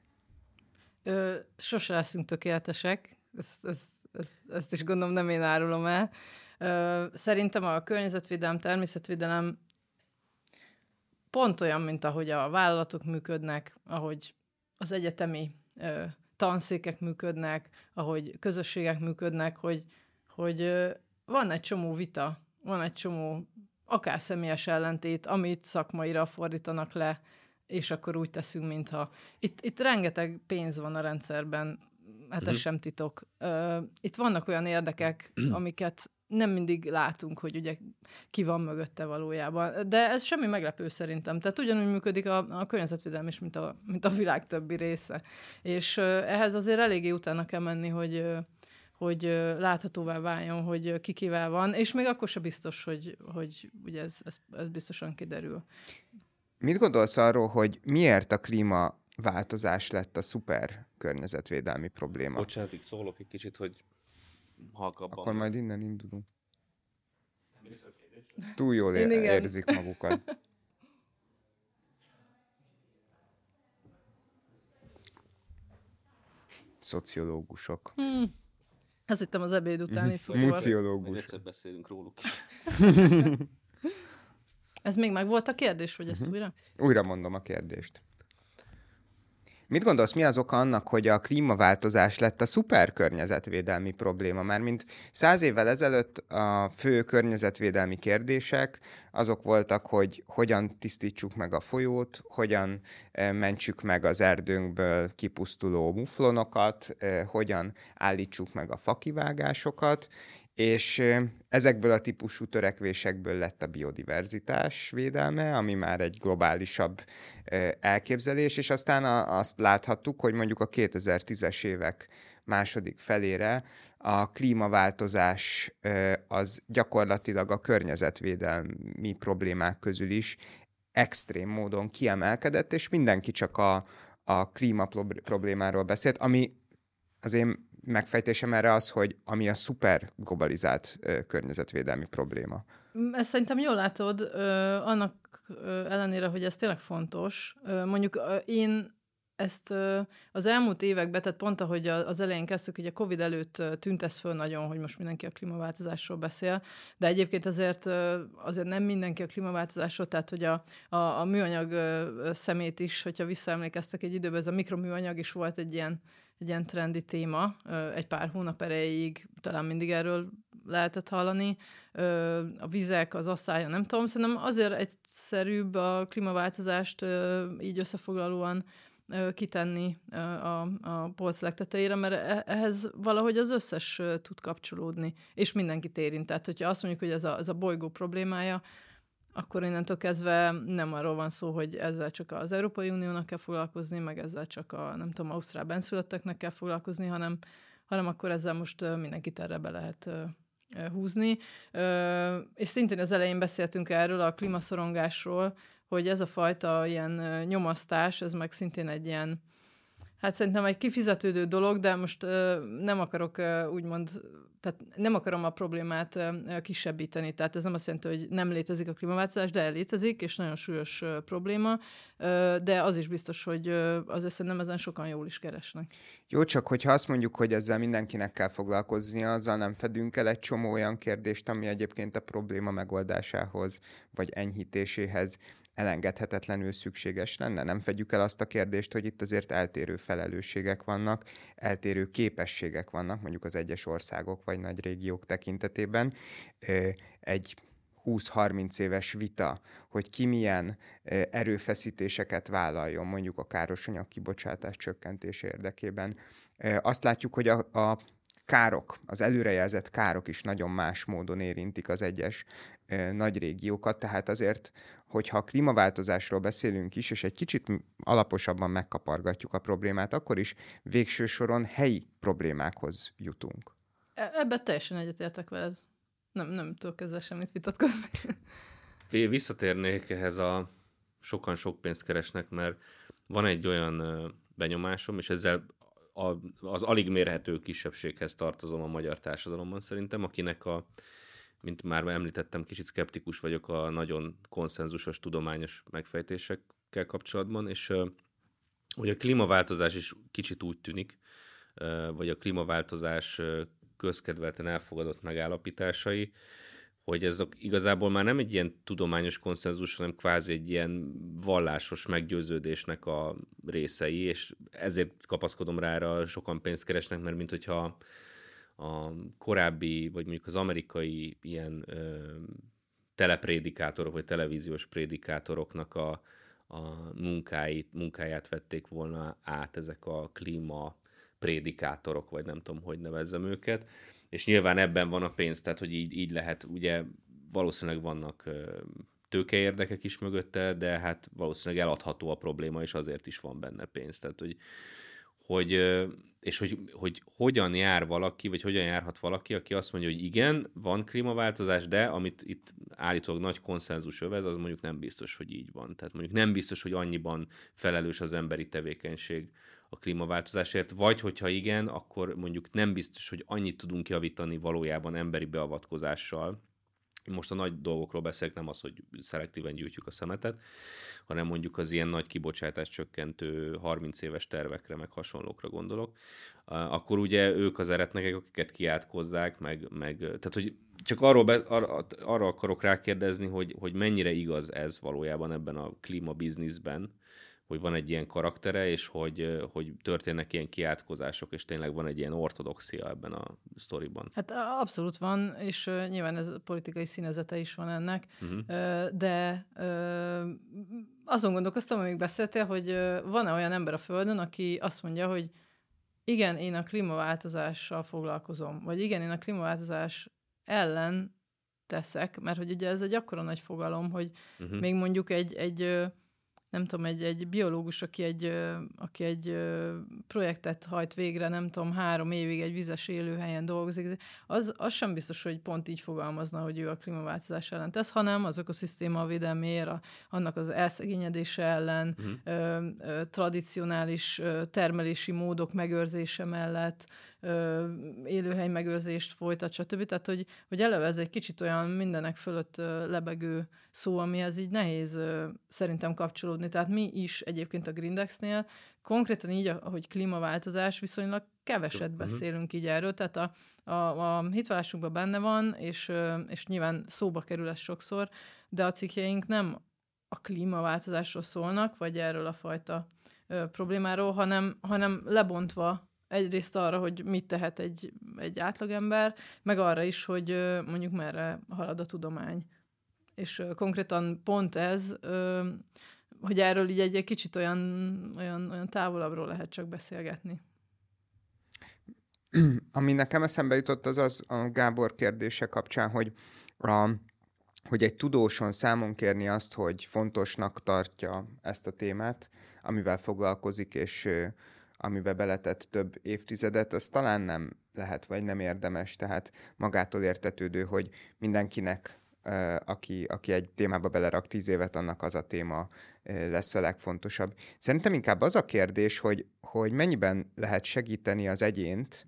Ö, sose leszünk tökéletesek, ezt, ezt, ezt, ezt is gondolom nem én árulom el. Ö, szerintem a környezetvédelem, természetvédelem pont olyan, mint ahogy a vállalatok működnek, ahogy az egyetemi ö, tanszékek működnek, ahogy közösségek működnek, hogy, hogy ö, van egy csomó vita, van egy csomó akár személyes ellentét, amit szakmaira fordítanak le, és akkor úgy teszünk, mintha... Itt, itt rengeteg pénz van a rendszerben, hát ez uh-huh. sem titok. Uh, itt vannak olyan érdekek, amiket nem mindig látunk, hogy ugye ki van mögötte valójában. De ez semmi meglepő szerintem. Tehát ugyanúgy működik a, a környezetvédelem is, mint a, mint a világ többi része. És uh, ehhez azért eléggé utána kell menni, hogy hogy láthatóvá váljon, hogy ki kivel van, és még akkor sem biztos, hogy, hogy ugye ez, ez, ez biztosan kiderül. Mit gondolsz arról, hogy miért a klímaváltozás lett a szuper környezetvédelmi probléma? Bocsánat, így szólok egy kicsit, hogy halkabban. Akkor majd innen indulunk. Túl jól ér- érzik magukat. Szociológusok. Hmm. Azt hittem az ebéd utáni cukor. Muciológus. Majd egyszer beszélünk róluk is. Ez még meg volt a kérdés, hogy ezt uh-huh. újra? Újra mondom a kérdést. Mit gondolsz, mi az oka annak, hogy a klímaváltozás lett a szuper környezetvédelmi probléma? Már mint száz évvel ezelőtt a fő környezetvédelmi kérdések azok voltak, hogy hogyan tisztítsuk meg a folyót, hogyan mentsük meg az erdőnkből kipusztuló muflonokat, hogyan állítsuk meg a fakivágásokat, és ezekből a típusú törekvésekből lett a biodiverzitás védelme, ami már egy globálisabb elképzelés, és aztán azt láthattuk, hogy mondjuk a 2010-es évek második felére a klímaváltozás az gyakorlatilag a környezetvédelmi problémák közül is extrém módon kiemelkedett, és mindenki csak a, a klíma problémáról beszélt, ami az én megfejtésem erre az, hogy ami a szuper globalizált környezetvédelmi probléma. Mm, ezt szerintem jól látod, annak ellenére, hogy ez tényleg fontos. Mondjuk én ezt az elmúlt években, tehát pont ahogy az elején kezdtük, a Covid előtt tűnt ez föl nagyon, hogy most mindenki a klímaváltozásról beszél, de egyébként azért, azért nem mindenki a klímaváltozásról, tehát hogy a, a, a műanyag szemét is, hogyha visszaemlékeztek egy időben, ez a mikroműanyag is volt egy ilyen egy ilyen trendi téma, egy pár hónap erejéig. Talán mindig erről lehetett hallani. A vizek, az asszája, nem tudom, szerintem azért egyszerűbb a klímaváltozást így összefoglalóan kitenni a, a polc legtetejére, mert e, ehhez valahogy az összes tud kapcsolódni, és mindenkit érint. Tehát, hogyha azt mondjuk, hogy ez a, ez a bolygó problémája, akkor innentől kezdve nem arról van szó, hogy ezzel csak az Európai Uniónak kell foglalkozni, meg ezzel csak a, nem tudom, Ausztrál benszülötteknek kell foglalkozni, hanem, hanem akkor ezzel most mindenkit erre be lehet húzni. És szintén az elején beszéltünk erről, a klímaszorongásról, hogy ez a fajta ilyen nyomasztás, ez meg szintén egy ilyen, hát szerintem egy kifizetődő dolog, de most nem akarok úgymond tehát nem akarom a problémát kisebbíteni, tehát ez nem azt jelenti, hogy nem létezik a klímaváltozás, de létezik, és nagyon súlyos probléma, de az is biztos, hogy az szerintem ezen sokan jól is keresnek. Jó, csak hogyha azt mondjuk, hogy ezzel mindenkinek kell foglalkoznia, azzal nem fedünk el egy csomó olyan kérdést, ami egyébként a probléma megoldásához, vagy enyhítéséhez elengedhetetlenül szükséges lenne? Nem fedjük el azt a kérdést, hogy itt azért eltérő felelősségek vannak, eltérő képességek vannak, mondjuk az egyes országok vagy nagy régiók tekintetében. Egy 20-30 éves vita, hogy ki milyen erőfeszítéseket vállaljon mondjuk a károsanyag kibocsátás csökkentése érdekében. Azt látjuk, hogy a, a károk, az előrejelzett károk is nagyon más módon érintik az egyes nagy régiókat, tehát azért, hogyha a klímaváltozásról beszélünk is, és egy kicsit alaposabban megkapargatjuk a problémát, akkor is végső soron helyi problémákhoz jutunk. E, ebben teljesen egyetértek veled. Nem, nem tudok ezzel semmit vitatkozni. *laughs* Visszatérnék ehhez a sokan sok pénzt keresnek, mert van egy olyan benyomásom, és ezzel a, az alig mérhető kisebbséghez tartozom a magyar társadalomban szerintem, akinek a, mint már említettem, kicsit szkeptikus vagyok a nagyon konszenzusos tudományos megfejtésekkel kapcsolatban, és hogy a klímaváltozás is kicsit úgy tűnik, vagy a klímaváltozás közkedvelten elfogadott megállapításai, hogy ez igazából már nem egy ilyen tudományos konszenzus, hanem kvázi egy ilyen vallásos meggyőződésnek a részei, és ezért kapaszkodom rá, erre sokan pénzt keresnek, mert mint hogyha a korábbi, vagy mondjuk az amerikai ilyen ö, teleprédikátorok, vagy televíziós prédikátoroknak a, a munkáit, munkáját vették volna át ezek a klíma prédikátorok, vagy nem tudom, hogy nevezzem őket és nyilván ebben van a pénz, tehát hogy így, így lehet, ugye valószínűleg vannak tőkeérdekek is mögötte, de hát valószínűleg eladható a probléma, és azért is van benne pénz. Tehát, hogy, hogy és hogy, hogy hogyan jár valaki, vagy hogyan járhat valaki, aki azt mondja, hogy igen, van klímaváltozás, de amit itt állítólag nagy konszenzus övez, az mondjuk nem biztos, hogy így van. Tehát mondjuk nem biztos, hogy annyiban felelős az emberi tevékenység a klímaváltozásért, vagy hogyha igen, akkor mondjuk nem biztos, hogy annyit tudunk javítani valójában emberi beavatkozással, most a nagy dolgokról beszélek, nem az, hogy szelektíven gyűjtjük a szemetet, hanem mondjuk az ilyen nagy kibocsátás csökkentő 30 éves tervekre, meg hasonlókra gondolok, akkor ugye ők az eretnekek, akiket kiátkozzák, meg, meg tehát hogy csak arról be, arra, arra akarok rákérdezni, hogy, hogy mennyire igaz ez valójában ebben a klímabizniszben, hogy van egy ilyen karaktere, és hogy, hogy történnek ilyen kiátkozások, és tényleg van egy ilyen ortodoxia ebben a sztoriban. Hát abszolút van, és nyilván ez politikai színezete is van ennek, uh-huh. uh, de azon gondolkoztam, amíg beszéltél, hogy van-e olyan ember a Földön, aki azt mondja, hogy igen, én a klímaváltozással foglalkozom, vagy igen, én a klímaváltozás ellen teszek, mert hogy ugye ez egy akkora nagy fogalom, hogy uh-huh. még mondjuk egy, egy nem tudom, egy, egy biológus, aki egy, aki egy projektet hajt végre, nem tudom, három évig egy vizes élőhelyen dolgozik, az, az sem biztos, hogy pont így fogalmazna, hogy ő a klímaváltozás ellen tesz, hanem az ökoszisztéma védelméért, a, annak az elszegényedése ellen, uh-huh. ö, ö, tradicionális ö, termelési módok megőrzése mellett, ö, élőhely megőrzést folytat, stb. Tehát, hogy, hogy eleve ez egy kicsit olyan mindenek fölött ö, lebegő szó, amihez így nehéz ö, szerintem kapcsolódni. Tehát mi is egyébként a Grindexnél konkrétan így, ahogy klímaváltozás, viszonylag keveset uh-huh. beszélünk így erről, tehát a, a, a hitvallásunkban benne van, és, és nyilván szóba kerül ez sokszor, de a cikkjeink nem a klímaváltozásról szólnak, vagy erről a fajta ö, problémáról, hanem, hanem lebontva egyrészt arra, hogy mit tehet egy, egy átlagember, meg arra is, hogy mondjuk merre halad a tudomány. És konkrétan pont ez, hogy erről így egy, egy kicsit olyan, olyan, olyan távolabbról lehet csak beszélgetni. Ami nekem eszembe jutott, az az a Gábor kérdése kapcsán, hogy, a, hogy egy tudóson számon kérni azt, hogy fontosnak tartja ezt a témát, amivel foglalkozik, és amiben beletett több évtizedet, az talán nem lehet, vagy nem érdemes. Tehát magától értetődő, hogy mindenkinek, aki, aki egy témába belerak tíz évet, annak az a téma lesz a legfontosabb. Szerintem inkább az a kérdés, hogy, hogy mennyiben lehet segíteni az egyént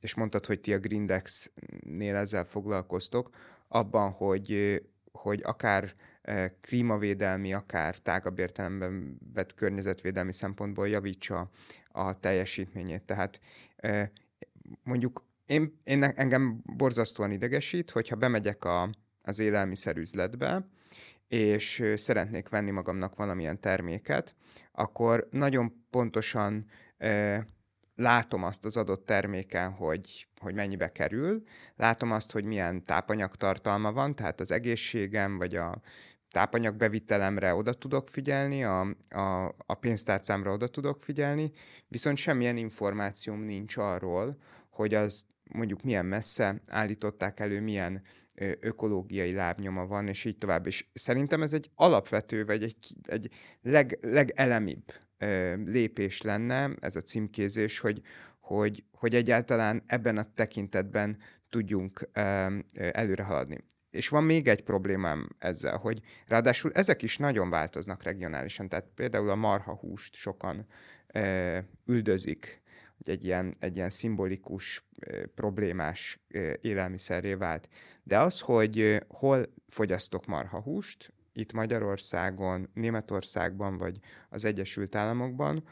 és mondtad, hogy ti a Grindex-nél ezzel foglalkoztok, abban, hogy, hogy akár klímavédelmi, akár tágabb értelemben vett környezetvédelmi szempontból javítsa a teljesítményét. Tehát mondjuk én, én engem borzasztóan idegesít, hogyha bemegyek a, az élelmiszerüzletbe, és szeretnék venni magamnak valamilyen terméket, akkor nagyon pontosan e, látom azt az adott terméken, hogy, hogy mennyibe kerül, látom azt, hogy milyen tápanyagtartalma van, tehát az egészségem, vagy a tápanyagbevitelemre oda tudok figyelni, a, a, a pénztárcámra oda tudok figyelni, viszont semmilyen információm nincs arról, hogy az mondjuk milyen messze állították elő, milyen ökológiai lábnyoma van, és így tovább. És szerintem ez egy alapvető, vagy egy, egy leg, legelemibb lépés lenne, ez a címkézés, hogy, hogy, hogy egyáltalán ebben a tekintetben tudjunk előre haladni. És van még egy problémám ezzel, hogy ráadásul ezek is nagyon változnak regionálisan. Tehát például a marhahúst sokan üldözik hogy egy ilyen, egy ilyen szimbolikus, problémás élelmiszerré vált. De az, hogy hol fogyasztok marhahúst, itt Magyarországon, Németországban vagy az Egyesült Államokban,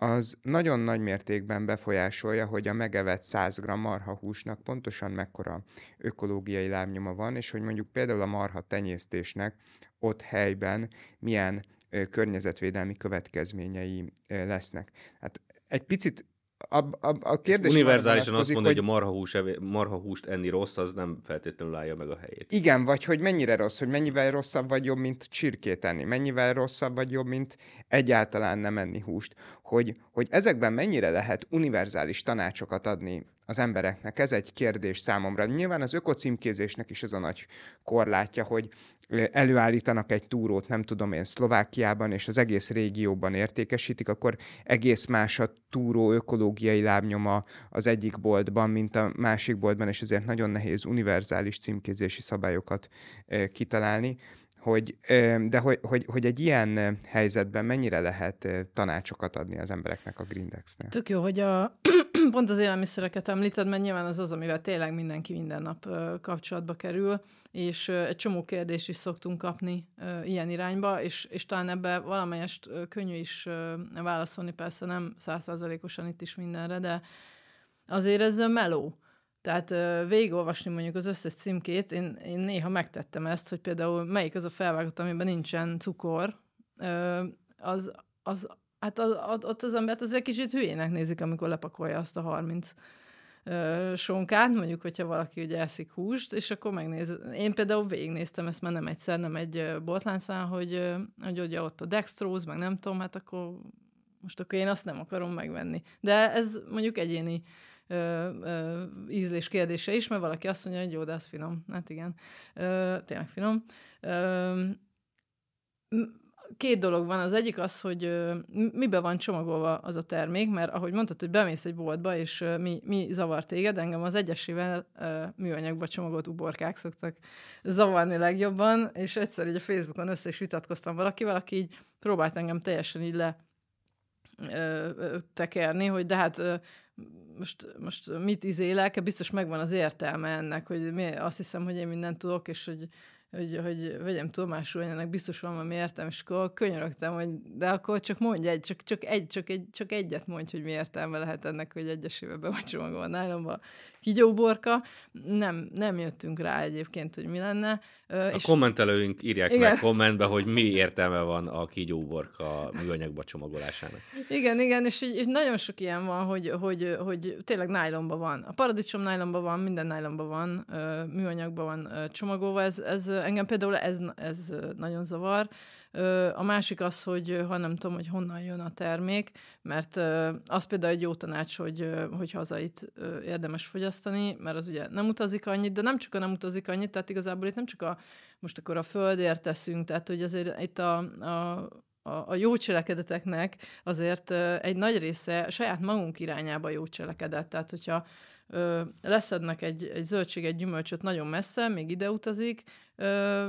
az nagyon nagy mértékben befolyásolja, hogy a megevett 100 g marhahúsnak pontosan mekkora ökológiai lábnyoma van, és hogy mondjuk például a marha tenyésztésnek ott helyben milyen környezetvédelmi következményei lesznek. Hát egy picit a, a, a kérdés Univerzálisan azt mondja, hogy, hogy a marhahús, marhahúst enni rossz, az nem feltétlenül állja meg a helyét. Igen, vagy hogy mennyire rossz, hogy mennyivel rosszabb vagy jobb, mint csirkét enni, mennyivel rosszabb vagy jobb, mint egyáltalán nem enni húst. Hogy, hogy ezekben mennyire lehet univerzális tanácsokat adni az embereknek. Ez egy kérdés számomra. Nyilván az ökocímkézésnek is ez a nagy korlátja, hogy előállítanak egy túrót, nem tudom én, Szlovákiában, és az egész régióban értékesítik, akkor egész más a túró ökológiai lábnyoma az egyik boltban, mint a másik boltban, és ezért nagyon nehéz univerzális címkézési szabályokat kitalálni hogy, de hogy, hogy, hogy egy ilyen helyzetben mennyire lehet tanácsokat adni az embereknek a Grindexnél? Tök jó, hogy a, *clears throat* pont az élelmiszereket említed, mert nyilván az az, amivel tényleg mindenki minden nap kapcsolatba kerül, és egy csomó kérdést is szoktunk kapni ilyen irányba, és, és talán ebbe valamelyest könnyű is válaszolni, persze nem százszázalékosan itt is mindenre, de azért ez meló. Tehát végigolvasni mondjuk az összes címkét, én, én néha megtettem ezt, hogy például melyik az a felvágott, amiben nincsen cukor, az, az hát az, ott az embert azért kicsit hülyének nézik, amikor lepakolja azt a 30 sonkát, mondjuk, hogyha valaki ugye eszik húst, és akkor megnéz. Én például végignéztem ezt, mert nem egyszer, nem egy boltlánszán, hogy, hogy ugye ott a dextrose, meg nem tudom, hát akkor most akkor én azt nem akarom megvenni. De ez mondjuk egyéni ö, ö, ízlés kérdése is, mert valaki azt mondja, hogy jó, de az finom. Hát igen, ö, tényleg finom. Ö, két dolog van. Az egyik az, hogy mibe van csomagolva az a termék, mert ahogy mondtad, hogy bemész egy boltba, és mi, mi zavar téged, engem az egyesével műanyagba csomagolt uborkák szoktak zavarni legjobban, és egyszer így a Facebookon össze is vitatkoztam valakivel, aki így próbált engem teljesen így le tekerni, hogy de hát most, most mit izélek, biztos megvan az értelme ennek, hogy mi, azt hiszem, hogy én mindent tudok, és hogy hogy, hogy vegyem tudomásul, hogy ennek biztos van valami értelme, és akkor könyörögtem, hogy de akkor csak mondj egy, csak, csak, egy, csak, egy, csak egyet mondj, hogy mi értelme lehet ennek, hogy egyesével be vagy csomagolva nálamban kígyóborka. Nem, nem jöttünk rá egyébként, hogy mi lenne. A és... kommentelőink írják igen. meg kommentbe, hogy mi értelme van a kígyóborka műanyagba csomagolásának. Igen, igen, és, és nagyon sok ilyen van, hogy, hogy, hogy tényleg nájlomba van. A paradicsom nájlomba van, minden nájlomba van, műanyagban van csomagolva. Ez, ez engem például ez, ez nagyon zavar. A másik az, hogy ha nem tudom, hogy honnan jön a termék, mert az például egy jó tanács, hogy, hogy hazait érdemes fogyasztani, mert az ugye nem utazik annyit, de nem csak a nem utazik annyit, tehát igazából itt nem csak a most akkor a földért teszünk, tehát hogy azért itt a, a a, jó cselekedeteknek azért egy nagy része saját magunk irányába jó cselekedet. Tehát, hogyha ö, leszednek egy, egy zöldség, egy gyümölcsöt nagyon messze, még ide utazik, ö,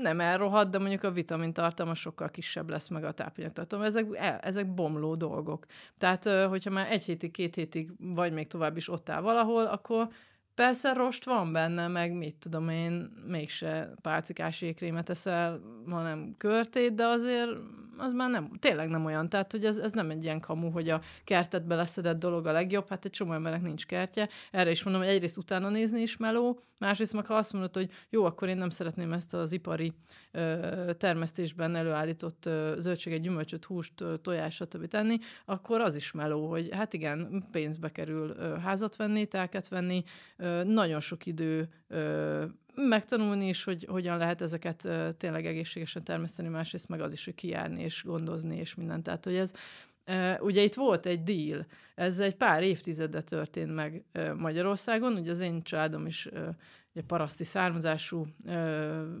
nem elrohad, de mondjuk a vitamin tartalma sokkal kisebb lesz, meg a tápanyagtartalma. Ezek, e, ezek bomló dolgok. Tehát, hogyha már egy hétig, két hétig, vagy még tovább is ott áll valahol, akkor Persze rost van benne, meg mit tudom én, mégse pálcikás ékrémet eszel, hanem körtét, de azért az már nem, tényleg nem olyan. Tehát, hogy ez, ez nem egy ilyen kamu, hogy a kertetbe leszedett dolog a legjobb, hát egy csomó embernek nincs kertje. Erre is mondom, hogy egyrészt utána nézni is meló, másrészt meg ha azt mondod, hogy jó, akkor én nem szeretném ezt az ipari ö, termesztésben előállított zöldséget, gyümölcsöt, húst, tojást, stb. tenni, akkor az is meló, hogy hát igen, pénzbe kerül házat venni, telket venni, nagyon sok idő megtanulni is, hogy hogyan lehet ezeket tényleg egészségesen termeszteni, másrészt meg az is, hogy kijárni és gondozni és mindent. Tehát, hogy ez, Ugye itt volt egy deal, ez egy pár évtizede történt meg Magyarországon, ugye az én családom is ugye paraszti származású,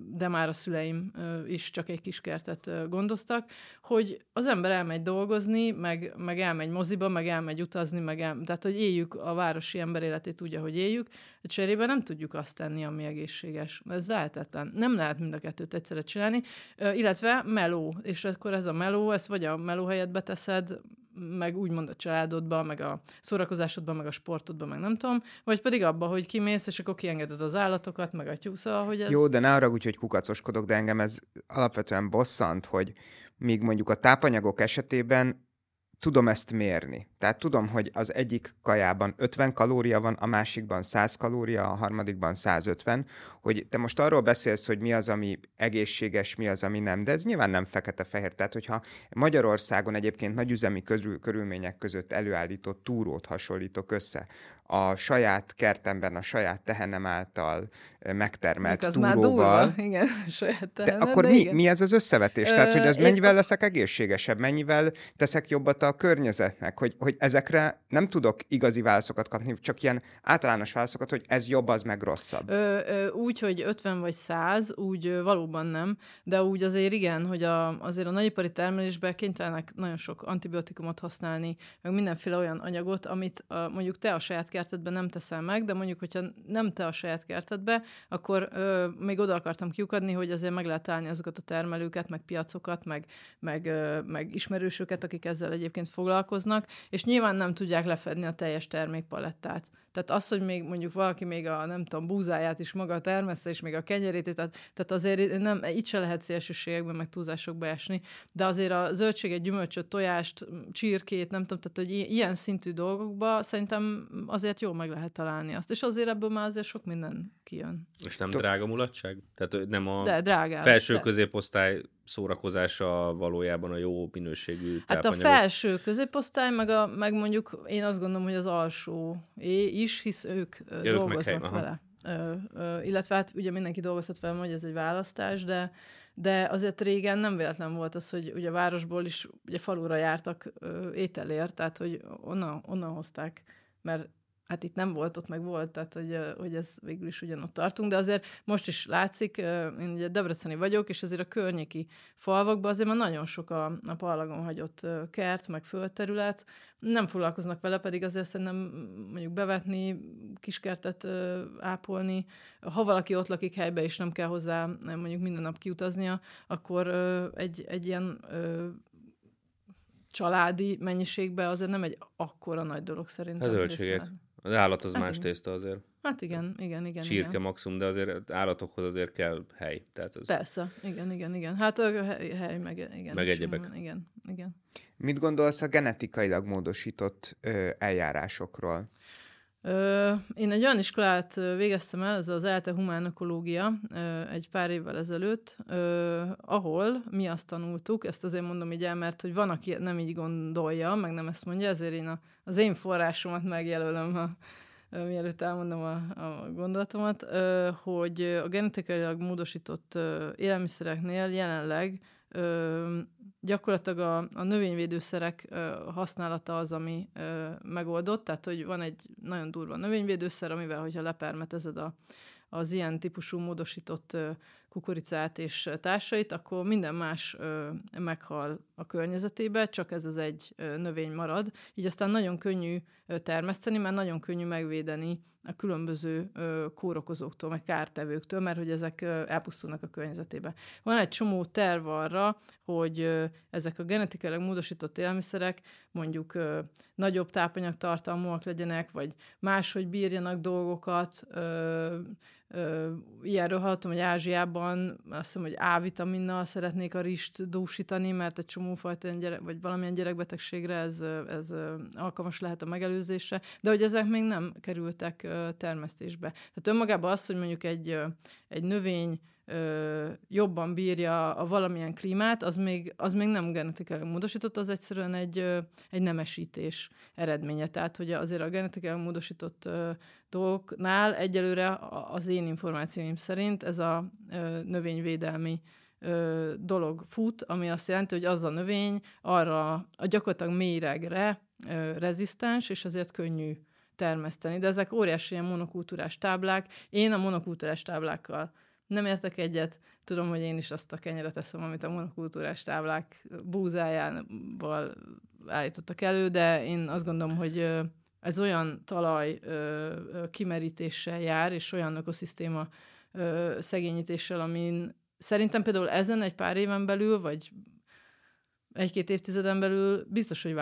de már a szüleim is csak egy kis kertet gondoztak, hogy az ember elmegy dolgozni, meg, meg elmegy moziba, meg elmegy utazni, meg el, tehát hogy éljük a városi ember életét úgy, ahogy éljük, a cserébe nem tudjuk azt tenni, ami egészséges. Ez lehetetlen. Nem lehet mind a kettőt egyszerre csinálni, illetve meló, és akkor ez a meló, ezt vagy a meló helyet beteszed, meg úgymond a családodba, meg a szórakozásodba, meg a sportodba, meg nem tudom, vagy pedig abba, hogy kimész, és akkor kiengeded az állatokat, meg a tyúsza, hogy ez... Jó, de ne úgy, hogy kukacoskodok, de engem ez alapvetően bosszant, hogy míg mondjuk a tápanyagok esetében tudom ezt mérni. Tehát tudom, hogy az egyik kajában 50 kalória van, a másikban 100 kalória, a harmadikban 150, hogy te most arról beszélsz, hogy mi az, ami egészséges, mi az, ami nem, de ez nyilván nem fekete-fehér. Tehát, hogyha Magyarországon egyébként nagyüzemi körül, körülmények között előállított túrót hasonlítok össze, a saját kertemben, a saját tehenem által megtermelt az túróval. Már igen, saját tehenem, de akkor de mi, mi ez az összevetés? Ö, Tehát, hogy az mennyivel leszek egészségesebb, mennyivel teszek jobbat a környezetnek, hogy, hogy ezekre nem tudok igazi válaszokat kapni, csak ilyen általános válaszokat, hogy ez jobb, az meg rosszabb. Ö, ö, úgy, hogy 50 vagy 100, úgy valóban nem, de úgy azért igen, hogy a, azért a nagyipari termelésben kénytelenek nagyon sok antibiotikumot használni, meg mindenféle olyan anyagot, amit a, mondjuk te a saját kertedben nem teszel meg, de mondjuk, hogyha nem te a saját kertedbe, akkor ö, még oda akartam kiukadni, hogy azért meg lehet állni azokat a termelőket, meg piacokat, meg, meg, ö, meg ismerősöket, akik ezzel egyébként foglalkoznak, és nyilván nem tudják lefedni a teljes termékpalettát. Tehát az, hogy még mondjuk valaki még a, nem tudom, búzáját is maga termeszte, és még a kenyerét, tehát, tehát azért nem, itt se lehet szélsőségekben, meg túlzásokba esni, de azért a zöldséget, gyümölcsöt, tojást, csirkét, nem tudom, tehát hogy ilyen szintű dolgokba szerintem azért jó meg lehet találni azt. És azért ebből már azért sok minden kijön. És nem drága mulatság? Tehát nem a de, drágább, felső de. középosztály szórakozása valójában a jó minőségű Hát a felső középosztály, meg, a, meg mondjuk én azt gondolom, hogy az alsó is, hisz ők, ők dolgoznak vele. Ö, ö, illetve hát ugye mindenki dolgozhat vele, hogy ez egy választás, de de azért régen nem véletlen volt az, hogy ugye a városból is ugye falura jártak ö, ételért, tehát hogy onnan, onnan hozták, mert hát itt nem volt, ott meg volt, tehát hogy, hogy ez végül is ugyanott tartunk, de azért most is látszik, én ugye Debreceni vagyok, és azért a környéki falvakban azért már nagyon sok a, a parlagon hagyott kert, meg földterület, nem foglalkoznak vele, pedig azért szerintem mondjuk bevetni, kiskertet ápolni, ha valaki ott lakik helybe, és nem kell hozzá mondjuk minden nap kiutaznia, akkor egy, egy ilyen családi mennyiségben azért nem egy akkora nagy dolog szerintem. Ez zöldségek. Az állat az hát más igen. tészta azért. Hát igen, igen, igen. Csirke igen. maximum, de azért állatokhoz azért kell hely. Tehát az... Persze, igen, igen, igen. Hát a hely, meg, igen. Meg egyebek. Igen, igen. Mit gondolsz a genetikailag módosított ö, eljárásokról? Ö, én egy olyan iskolát végeztem el, ez az ELTE Humánökológia egy pár évvel ezelőtt, ö, ahol mi azt tanultuk, ezt azért mondom így el, mert hogy van, aki nem így gondolja, meg nem ezt mondja, ezért én a, az én forrásomat megjelölöm, ha, mielőtt elmondom a, a gondolatomat, hogy a genetikailag módosított élelmiszereknél jelenleg ö, gyakorlatilag a, a növényvédőszerek ö, használata az, ami ö, megoldott, tehát hogy van egy nagyon durva növényvédőszer, amivel, hogyha lepermetezed a, az ilyen típusú módosított kukoricát és társait, akkor minden más meghal a környezetébe, csak ez az egy növény marad. Így aztán nagyon könnyű termeszteni, mert nagyon könnyű megvédeni a különböző ö, kórokozóktól, meg kártevőktől, mert hogy ezek ö, elpusztulnak a környezetébe. Van egy csomó terv arra, hogy ö, ezek a genetikailag módosított élelmiszerek mondjuk ö, nagyobb tápanyagtartalmúak legyenek, vagy máshogy bírjanak dolgokat, ö, ilyenről hallottam, hogy Ázsiában azt hiszem, hogy A-vitaminnal szeretnék a rist dúsítani, mert egy csomó fajta gyerek, vagy valamilyen gyerekbetegségre ez, ez alkalmas lehet a megelőzésre, de hogy ezek még nem kerültek termesztésbe. Tehát önmagában az, hogy mondjuk egy, egy növény ö, jobban bírja a valamilyen klímát, az még, az még nem genetikailag módosított, az egyszerűen egy, ö, egy nemesítés eredménye. Tehát, hogy azért a genetikailag módosított ö, dolgoknál egyelőre az én információim szerint ez a ö, növényvédelmi ö, dolog fut, ami azt jelenti, hogy az a növény arra a gyakorlatilag méregre ö, rezisztens, és azért könnyű termeszteni. De ezek óriási ilyen monokultúrás táblák. Én a monokultúrás táblákkal nem értek egyet, tudom, hogy én is azt a kenyeret eszem, amit a monokultúrás táblák búzájával állítottak elő, de én azt gondolom, hogy ez olyan talaj kimerítéssel jár, és olyan ökoszisztéma szegényítéssel, amin szerintem például ezen egy pár éven belül, vagy egy-két évtizeden belül biztos, hogy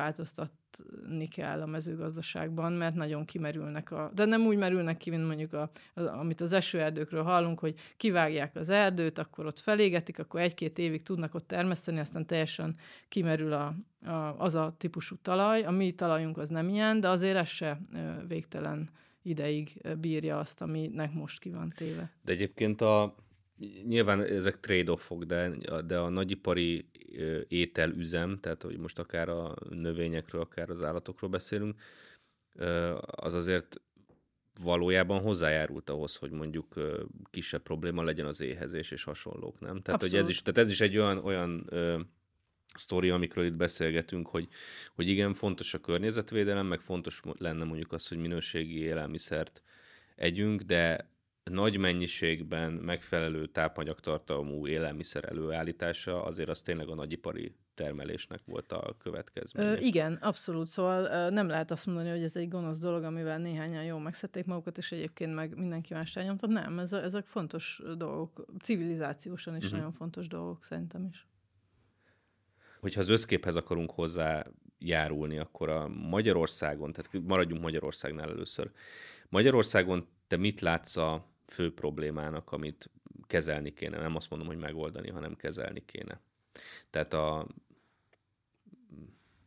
változtatni kell a mezőgazdaságban, mert nagyon kimerülnek a... De nem úgy merülnek ki, mint mondjuk a, a, amit az esőerdőkről hallunk, hogy kivágják az erdőt, akkor ott felégetik, akkor egy-két évig tudnak ott termeszteni, aztán teljesen kimerül a, a, az a típusú talaj. A mi talajunk az nem ilyen, de azért ez se végtelen ideig bírja azt, aminek most ki van téve. De egyébként a, nyilván ezek trade-offok, de, de a nagyipari ételüzem, tehát hogy most akár a növényekről, akár az állatokról beszélünk, az azért valójában hozzájárult ahhoz, hogy mondjuk kisebb probléma legyen az éhezés és hasonlók, nem? Tehát, hogy ez is, tehát ez is egy olyan, olyan ö, sztori, amikről itt beszélgetünk, hogy, hogy igen, fontos a környezetvédelem, meg fontos lenne mondjuk az, hogy minőségi élelmiszert együnk, de nagy mennyiségben megfelelő tápanyagtartalmú élelmiszer előállítása azért az tényleg a nagyipari termelésnek volt a következménye. Ö, igen, abszolút. Szóval ö, nem lehet azt mondani, hogy ez egy gonosz dolog, amivel néhányan jól megszedték magukat, és egyébként meg mindenki más elnyomtott. Nem, ez, ezek fontos dolgok. Civilizációsan is uh-huh. nagyon fontos dolgok, szerintem is. Hogyha az összképhez akarunk hozzá járulni, akkor a Magyarországon, tehát maradjunk Magyarországnál először. Magyarországon te mit látsz a fő problémának, amit kezelni kéne. Nem azt mondom, hogy megoldani, hanem kezelni kéne. Tehát a...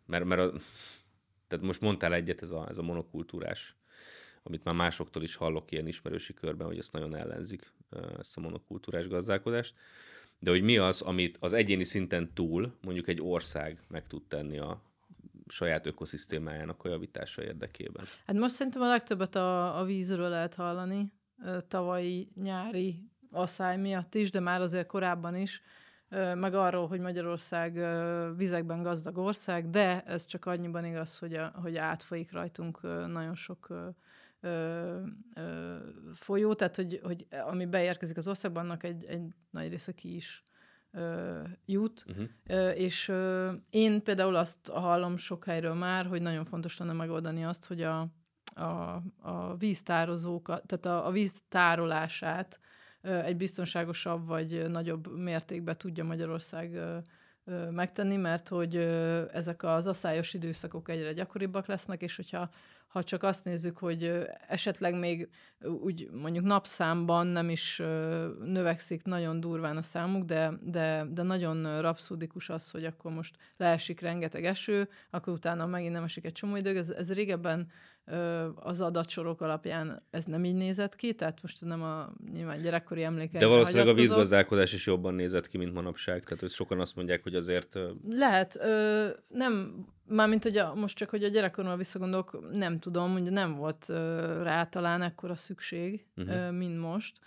Mert, mert a, tehát most mondtál egyet, ez a, ez a monokultúrás, amit már másoktól is hallok ilyen ismerősi körben, hogy ezt nagyon ellenzik, ezt a monokultúrás gazdálkodást. De hogy mi az, amit az egyéni szinten túl mondjuk egy ország meg tud tenni a saját ökoszisztémájának a javítása érdekében? Hát most szerintem a legtöbbet a, a vízről lehet hallani, tavalyi nyári asszály miatt is, de már azért korábban is, meg arról, hogy Magyarország vizekben gazdag ország, de ez csak annyiban igaz, hogy, a, hogy átfolyik rajtunk nagyon sok ö, folyó, tehát hogy, hogy ami beérkezik az országban, annak egy, egy nagy része ki is ö, jut, uh-huh. ö, és ö, én például azt hallom sok helyről már, hogy nagyon fontos lenne megoldani azt, hogy a, a, a víztározókat, tehát a, a víz tárolását egy biztonságosabb vagy nagyobb mértékben tudja Magyarország megtenni, mert hogy ezek az asszályos időszakok egyre gyakoribbak lesznek, és hogyha ha csak azt nézzük, hogy esetleg még úgy mondjuk napszámban nem is növekszik nagyon durván a számuk, de, de, de nagyon rapszódikus az, hogy akkor most leesik rengeteg eső, akkor utána megint nem esik egy csomó idő. Ez, ez régebben az adatsorok alapján ez nem így nézett ki, tehát most nem a nyilván gyerekkori emlékeim. De valószínűleg a vízgazdálkodás is jobban nézett ki, mint manapság, tehát sokan azt mondják, hogy azért... Lehet, ö, nem, mármint hogy a, most csak, hogy a gyerekkoromra visszagondolok, nem tudom, hogy nem volt ö, rá talán ekkora szükség, uh-huh. ö, mint most.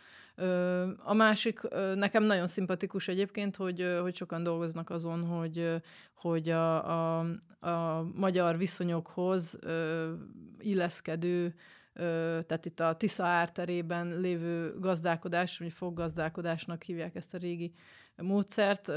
A másik, nekem nagyon szimpatikus egyébként, hogy, hogy sokan dolgoznak azon, hogy, hogy a, a, a magyar viszonyokhoz illeszkedő tehát itt a Tisza árterében lévő gazdálkodás, vagy foggazdálkodásnak hívják ezt a régi módszert,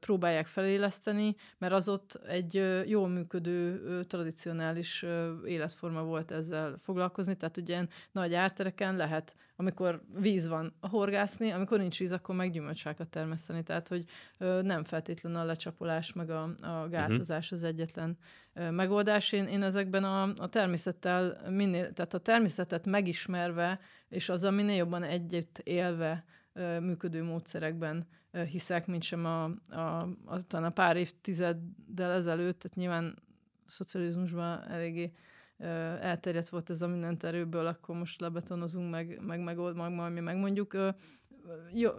próbálják feléleszteni, mert az ott egy jól működő, tradicionális életforma volt ezzel foglalkozni, tehát ugye nagy ártereken lehet, amikor víz van, horgászni, amikor nincs víz, akkor meg gyümölcsákat termeszteni, tehát hogy nem feltétlenül a lecsapolás, meg a, a gátozás az egyetlen megoldás. Én, én ezekben a, a természettel minél, tehát a természetet megismerve, és az, minél jobban együtt élve működő módszerekben hiszek, mint sem a, a, a, a pár évtizeddel ezelőtt, tehát nyilván a szocializmusban eléggé elterjedt volt ez a mindent erőből, akkor most lebetonozunk, meg, meg megold, meg majd mi megmondjuk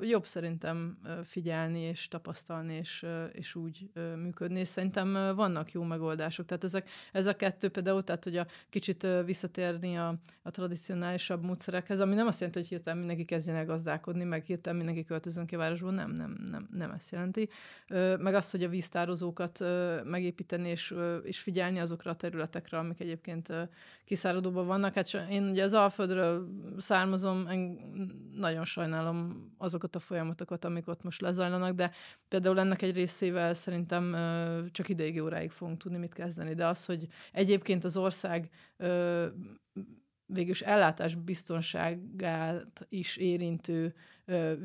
jobb szerintem figyelni és tapasztalni, és, és úgy működni, és szerintem vannak jó megoldások. Tehát ezek, ez a kettő például, tehát hogy a kicsit visszatérni a, a tradicionálisabb módszerekhez, ami nem azt jelenti, hogy hirtelen mindenki kezdjen el gazdálkodni, meg hirtelen mindenki költözön ki a városból, nem, nem, nem, nem ezt jelenti. Meg azt, hogy a víztározókat megépíteni, és, és figyelni azokra a területekre, amik egyébként kiszáradóban vannak. Hát én ugye az Alföldről származom, nagyon sajnálom azokat a folyamatokat, amik ott most lezajlanak, de például ennek egy részével szerintem csak ideig óráig fogunk tudni mit kezdeni. De az, hogy egyébként az ország végülis ellátás biztonságát is érintő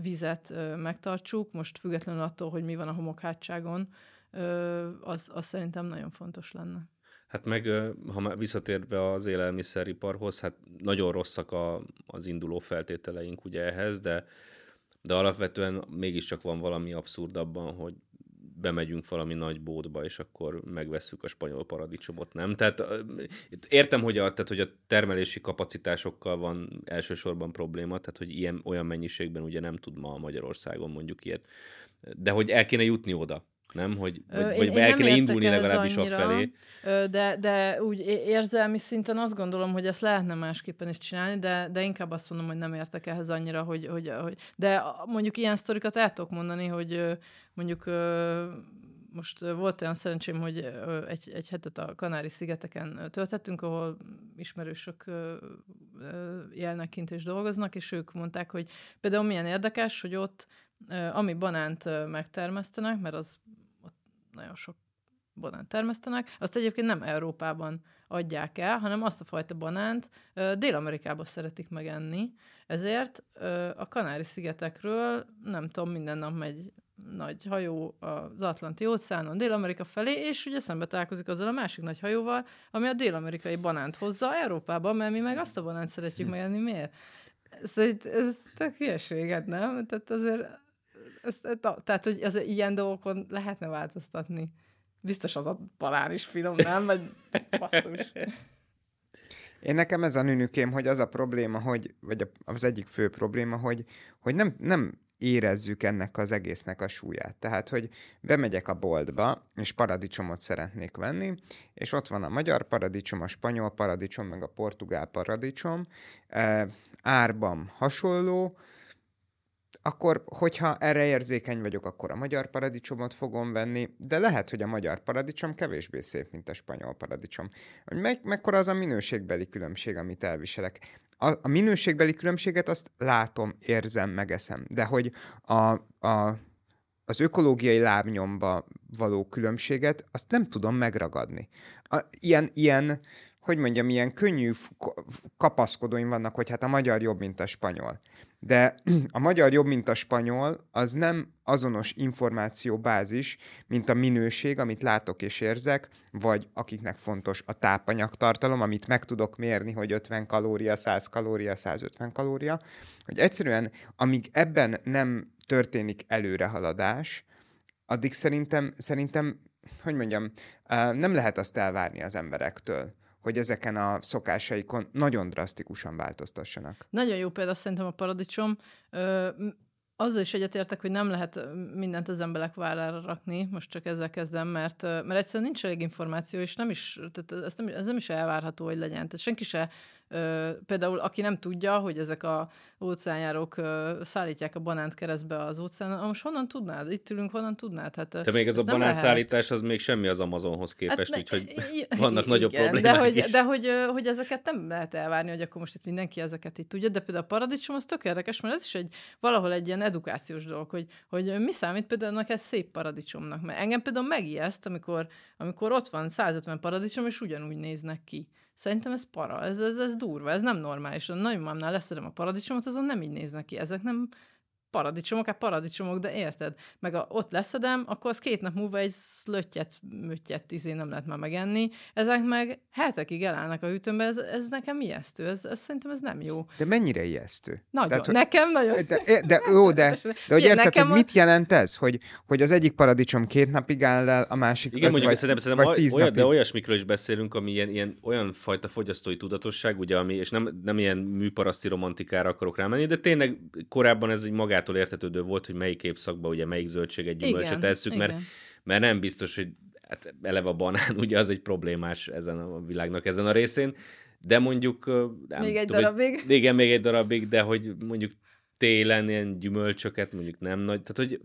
vizet megtartsuk, most függetlenül attól, hogy mi van a homokhátságon, az, az szerintem nagyon fontos lenne. Hát meg, ha már visszatérve az élelmiszeriparhoz, hát nagyon rosszak a, az induló feltételeink ugye ehhez, de de alapvetően mégiscsak van valami abszurd abban, hogy bemegyünk valami nagy bódba, és akkor megvesszük a spanyol paradicsomot, nem? Tehát értem, hogy a, tehát, hogy a termelési kapacitásokkal van elsősorban probléma, tehát hogy ilyen, olyan mennyiségben ugye nem tud ma Magyarországon mondjuk ilyet, de hogy el kéne jutni oda nem? Hogy, vagy, én, vagy én el kéne indulni legalábbis annyira, felé. De, de úgy érzelmi szinten azt gondolom, hogy ezt lehetne másképpen is csinálni, de, de inkább azt mondom, hogy nem értek ehhez annyira, hogy, hogy, hogy de mondjuk ilyen sztorikat el tudok mondani, hogy mondjuk most volt olyan szerencsém, hogy egy, egy hetet a Kanári-szigeteken töltettünk, ahol ismerősök élnek kint és dolgoznak, és ők mondták, hogy például milyen érdekes, hogy ott ami banánt megtermesztenek, mert az nagyon sok banánt termesztenek, azt egyébként nem Európában adják el, hanem azt a fajta banánt Dél-Amerikában szeretik megenni. Ezért a Kanári-szigetekről, nem tudom, minden nap megy nagy hajó az Atlanti óceánon Dél-Amerika felé, és ugye szembe találkozik azzal a másik nagy hajóval, ami a dél-amerikai banánt hozza Európába, mert mi meg azt a banánt szeretjük megenni. Miért? Ez, ez tök hülyeséget, nem? Tehát azért ez, tehát, hogy az ilyen dolgokon lehetne változtatni. Biztos az a palár is finom, nem? Vagy basszus. Én nekem ez a nünükém, hogy az a probléma, hogy, vagy az egyik fő probléma, hogy, hogy nem, nem érezzük ennek az egésznek a súlyát. Tehát, hogy bemegyek a boltba, és paradicsomot szeretnék venni, és ott van a magyar paradicsom, a spanyol paradicsom, meg a portugál paradicsom, árban hasonló, akkor, hogyha erre érzékeny vagyok, akkor a magyar paradicsomot fogom venni, de lehet, hogy a magyar paradicsom kevésbé szép, mint a spanyol paradicsom. Hogy meg, mekkora az a minőségbeli különbség, amit elviselek. A, a minőségbeli különbséget azt látom, érzem, megeszem, de hogy a, a, az ökológiai lábnyomba való különbséget, azt nem tudom megragadni. A, ilyen, ilyen hogy mondjam, ilyen könnyű kapaszkodóim vannak, hogy hát a magyar jobb, mint a spanyol. De *clears throat* a magyar jobb, mint a spanyol, az nem azonos információbázis, mint a minőség, amit látok és érzek, vagy akiknek fontos a tápanyagtartalom, amit meg tudok mérni, hogy 50 kalória, 100 kalória, 150 kalória, hogy egyszerűen, amíg ebben nem történik előrehaladás, addig szerintem, szerintem hogy mondjam, nem lehet azt elvárni az emberektől hogy ezeken a szokásaikon nagyon drasztikusan változtassanak. Nagyon jó példa szerintem a paradicsom. Ö, azzal is egyetértek, hogy nem lehet mindent az emberek vállára rakni, most csak ezzel kezdem, mert, mert egyszerűen nincs elég információ, és nem is, tehát ez, nem, ez nem is elvárható, hogy legyen. Tehát senki se például aki nem tudja, hogy ezek a óceánjárók szállítják a banánt keresztbe az óceánon, most honnan tudnád? Itt ülünk, honnan tudnád? Hát, De még ez a banánszállítás az még semmi az Amazonhoz képest, hát, úgyhogy *laughs* vannak nagyobb igen, problémák De, hogy, is. de hogy, hogy ezeket nem lehet elvárni, hogy akkor most itt mindenki ezeket itt tudja, de például a paradicsom az tök érdekes, mert ez is egy valahol egy ilyen edukációs dolog, hogy, hogy mi számít például neked szép paradicsomnak. Mert engem például megijeszt, amikor, amikor ott van 150 paradicsom, és ugyanúgy néznek ki. Szerintem ez para, ez, ez, ez durva, ez nem normális. A nagymamámnál leszedem a paradicsomot, azon nem így néznek ki. Ezek nem, paradicsomok, hát paradicsomok, de érted? Meg a, ott leszedem, akkor az két nap múlva egy szlöttyet, müttyet izé nem lehet már megenni. Ezek meg hetekig elállnak a hűtőmbe, ez, ez nekem ijesztő, ez, ez, szerintem ez nem jó. De mennyire ijesztő? Nagyon, Tehát, hogy, nekem nagyon. De, de, jó, de, de, de hogy érted, hogy mit jelent ez? Hogy, hogy az egyik paradicsom két napig áll el, a másik Igen, öt, mondjuk, vagy, szerintem, szerintem vagy tíz olyan, napig. De olyasmikről is beszélünk, ami ilyen, ilyen olyan fajta fogyasztói tudatosság, ugye, ami, és nem, nem ilyen műparaszti romantikára akarok rámenni, de tényleg korábban ez egy magát magától értetődő volt, hogy melyik évszakban ugye melyik zöldséget, gyümölcsöt tesszük, mert, mert nem biztos, hogy hát eleve a banán *laughs* ugye az egy problémás ezen a világnak ezen a részén, de mondjuk... Nem még egy tudom, darabig. Hogy, *laughs* igen, még egy darabig, de hogy mondjuk télen ilyen gyümölcsöket mondjuk nem nagy, tehát hogy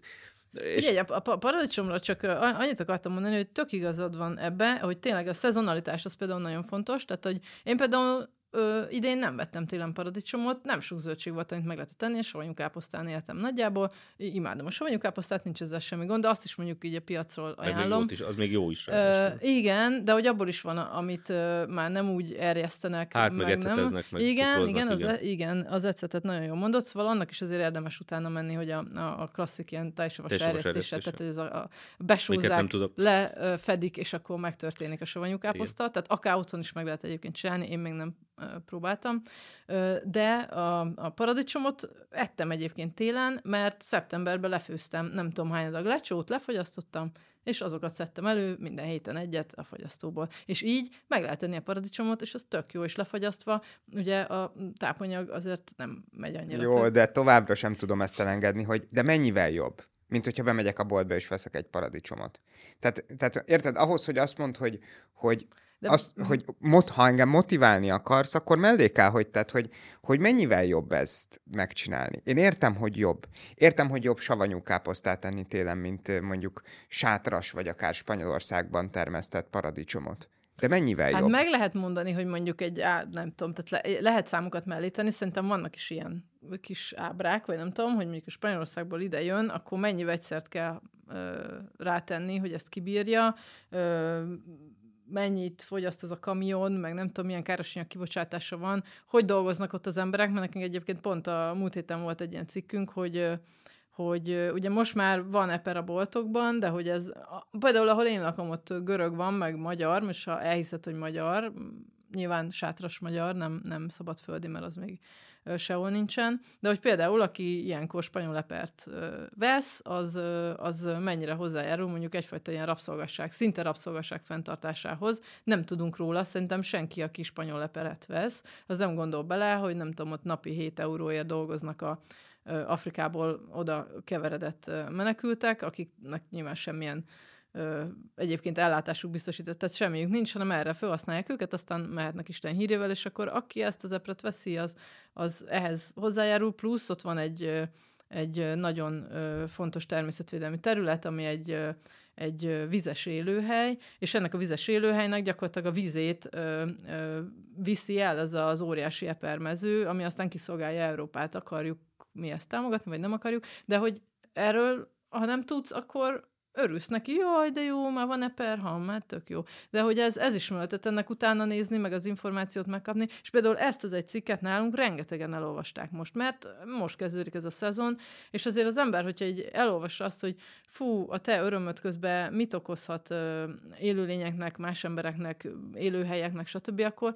és... Figyelj, a, paradicsomra csak annyit akartam mondani, hogy tök igazad van ebbe, hogy tényleg a szezonalitás az például nagyon fontos, tehát hogy én például Ö, idén nem vettem télen paradicsomot, nem sok zöldség volt, amit meg lehetett tenni, és savanyú káposztán éltem nagyjából. Imádom a savanyú káposztát, nincs ezzel semmi gond, de azt is mondjuk így a piacról ajánlom. Még is, az még jó is. Ö, igen, de hogy abból is van, amit ö, már nem úgy erjesztenek. Hát, meg, meg nem. meg igen, igen, az, igen. E, igen, az ecetet nagyon jól mondott, szóval annak is azért érdemes utána menni, hogy a, a, a klasszik ilyen tejsavas erjesztése, tehát ez a, a besúzzák, lefedik, és akkor megtörténik a savanyú káposzta. Igen. Tehát akár otthon is meg lehet egyébként csinálni, én még nem próbáltam, de a, a paradicsomot ettem egyébként télen, mert szeptemberben lefőztem nem tudom hány adag lecsót, lefogyasztottam, és azokat szedtem elő minden héten egyet a fogyasztóból. És így meg lehet tenni a paradicsomot, és az tök jó, és lefagyasztva, ugye a tápanyag azért nem megy annyira. Jó, tök. de továbbra sem tudom ezt elengedni, hogy de mennyivel jobb? mint hogyha bemegyek a boltba és veszek egy paradicsomot. Tehát, tehát érted, ahhoz, hogy azt mondd, hogy, hogy de... Azt, hogy mot, ha engem motiválni akarsz, akkor mellé kell, hogy, tehát, hogy, hogy mennyivel jobb ezt megcsinálni. Én értem, hogy jobb. Értem, hogy jobb savanyú káposztát enni télen, mint mondjuk sátras, vagy akár Spanyolországban termesztett paradicsomot. De mennyivel hát jobb? meg lehet mondani, hogy mondjuk egy, á, nem tudom, tehát le, lehet számokat mellíteni, szerintem vannak is ilyen kis ábrák, vagy nem tudom, hogy mondjuk a Spanyolországból ide jön, akkor mennyi vegyszert kell ö, rátenni, hogy ezt kibírja, ö, mennyit fogyaszt ez a kamion, meg nem tudom, milyen károsanyag kibocsátása van, hogy dolgoznak ott az emberek, mert nekünk egyébként pont a múlt héten volt egy ilyen cikkünk, hogy hogy ugye most már van eper a boltokban, de hogy ez, például ahol én lakom, ott görög van, meg magyar, most ha elhiszed, hogy magyar, nyilván sátras magyar, nem, nem szabad földi, mert az még sehol nincsen, de hogy például, aki ilyenkor spanyol lepert vesz, az, az mennyire hozzájárul mondjuk egyfajta ilyen rabszolgasság, szinte rabszolgasság fenntartásához. Nem tudunk róla, szerintem senki, aki spanyol leperet vesz, az nem gondol bele, hogy nem tudom, ott napi 7 euróért dolgoznak a Afrikából oda keveredett menekültek, akiknek nyilván semmilyen ö, egyébként ellátásuk biztosított, tehát semmiük nincs, hanem erre felhasználják őket, aztán mehetnek Isten hírével, és akkor aki ezt az epret veszi, az, az ehhez hozzájárul, plusz ott van egy, egy nagyon fontos természetvédelmi terület, ami egy egy vizes élőhely, és ennek a vizes élőhelynek gyakorlatilag a vizét ö, ö, viszi el ez az óriási epermező, ami aztán kiszolgálja Európát, akarjuk mi ezt támogatni, vagy nem akarjuk, de hogy erről, ha nem tudsz, akkor örülsz neki, jaj, de jó, már van eperham, már tök jó. De hogy ez, ez is mellett ennek utána nézni, meg az információt megkapni, és például ezt az egy cikket nálunk rengetegen elolvasták most, mert most kezdődik ez a szezon, és azért az ember, hogyha egy elolvassa azt, hogy fú, a te örömöd közben mit okozhat élőlényeknek, más embereknek, élőhelyeknek, stb., akkor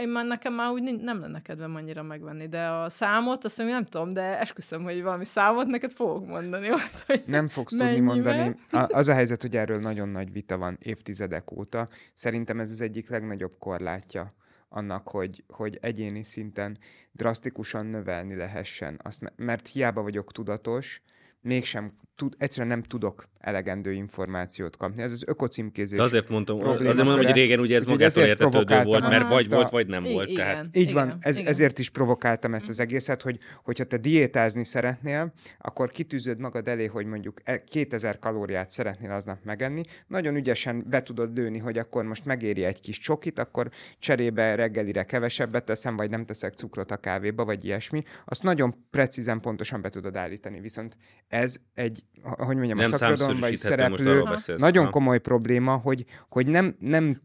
én már nekem már úgy nem lenne kedvem annyira megvenni, de a számot, azt mondom, nem tudom, de esküszöm, hogy valami számot neked fogok mondani. *laughs* Hogy nem fogsz tudni mondani. A, az a helyzet, hogy erről nagyon nagy vita van évtizedek óta. Szerintem ez az egyik legnagyobb korlátja annak, hogy, hogy egyéni szinten drasztikusan növelni lehessen. Azt, mert hiába vagyok tudatos, mégsem tud, egyszerűen nem tudok elegendő információt kapni. Ez az ökocímkézés. De azért mondtam, azért mondom, hogy régen ugye ez magától értetődő volt, mert vagy volt, vagy nem volt. Igen, Tehát Így igen, van, ez, igen. ezért is provokáltam ezt az egészet, hogy hogyha te diétázni szeretnél, akkor kitűzöd magad elé, hogy mondjuk e- 2000 kalóriát szeretnél aznap megenni, nagyon ügyesen be tudod lőni, hogy akkor most megéri egy kis csokit, akkor cserébe reggelire kevesebbet teszem, vagy nem teszek cukrot a kávéba, vagy ilyesmi. Azt nagyon precízen, pontosan be tudod állítani. Viszont ez egy, hogy mondjam, nem a szakirodalom vagy szereplő, nagyon Ha. komoly probléma, hogy, hogy nem, nem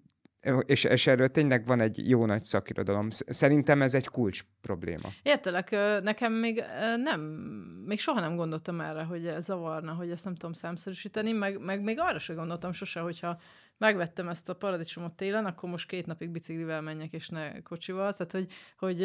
és, és erről tényleg van egy jó nagy szakirodalom. Sz- Szerintem ez egy kulcs probléma. Értelek, nekem még nem, még soha nem gondoltam erre, hogy ez zavarna, hogy ezt nem tudom számszerűsíteni, meg, meg még arra sem gondoltam sose, hogyha megvettem ezt a paradicsomot télen, akkor most két napig biciklivel menjek, és ne kocsival. Tehát, hogy, hogy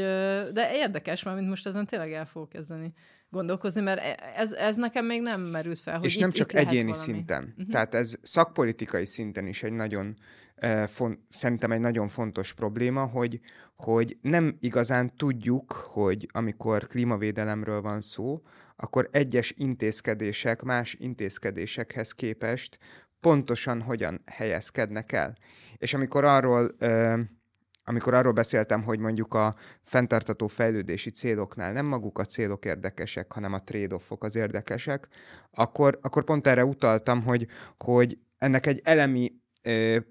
de érdekes, mert mint most ezen tényleg el fogok kezdeni gondolkozni, mert e- ez, ez nekem még nem merült fel, hogy és itt, nem itt csak lehet egyéni valami. szinten. Uh-huh. Tehát ez szakpolitikai szinten is egy nagyon, uh, font, szerintem egy nagyon fontos probléma, hogy, hogy nem igazán tudjuk, hogy amikor klímavédelemről van szó, akkor egyes intézkedések más intézkedésekhez képest pontosan hogyan helyezkednek el. És amikor arról uh, amikor arról beszéltem, hogy mondjuk a fenntartató fejlődési céloknál nem maguk a célok érdekesek, hanem a trade-offok az érdekesek, akkor, akkor pont erre utaltam, hogy, hogy ennek egy elemi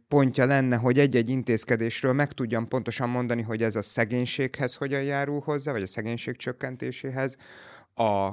pontja lenne, hogy egy-egy intézkedésről meg tudjam pontosan mondani, hogy ez a szegénységhez hogyan járul hozzá, vagy a szegénység csökkentéséhez, a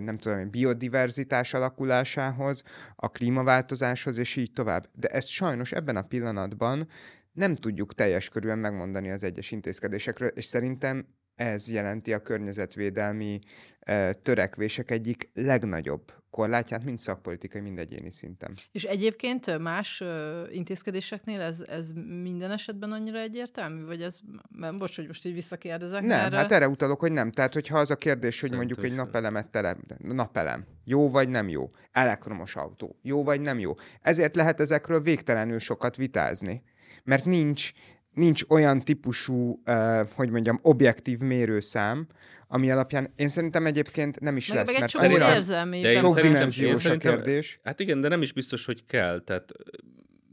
nem tudom, biodiverzitás alakulásához, a klímaváltozáshoz, és így tovább. De ezt sajnos ebben a pillanatban nem tudjuk teljes körűen megmondani az egyes intézkedésekről, és szerintem ez jelenti a környezetvédelmi eh, törekvések egyik legnagyobb korlátját, mind szakpolitikai, mind egyéni szinten. És egyébként ö, más ö, intézkedéseknél ez, ez minden esetben annyira egyértelmű? Vagy ez, mert bocs, hogy most így visszakérdezek. Nem, mert, hát erre utalok, hogy nem. Tehát, hogyha az a kérdés, hogy Szerintem mondjuk egy napelemet tele, napelem, jó vagy nem jó, elektromos autó, jó vagy nem jó. Ezért lehet ezekről végtelenül sokat vitázni. Mert nincs, nincs olyan típusú, uh, hogy mondjam, objektív mérőszám, ami alapján én szerintem egyébként nem is meg, lesz, meg egy mert csomó szerintem érzelmi. De én sok szerintem- dimenziós én a kérdés. Hát igen, de nem is biztos, hogy kell. Tehát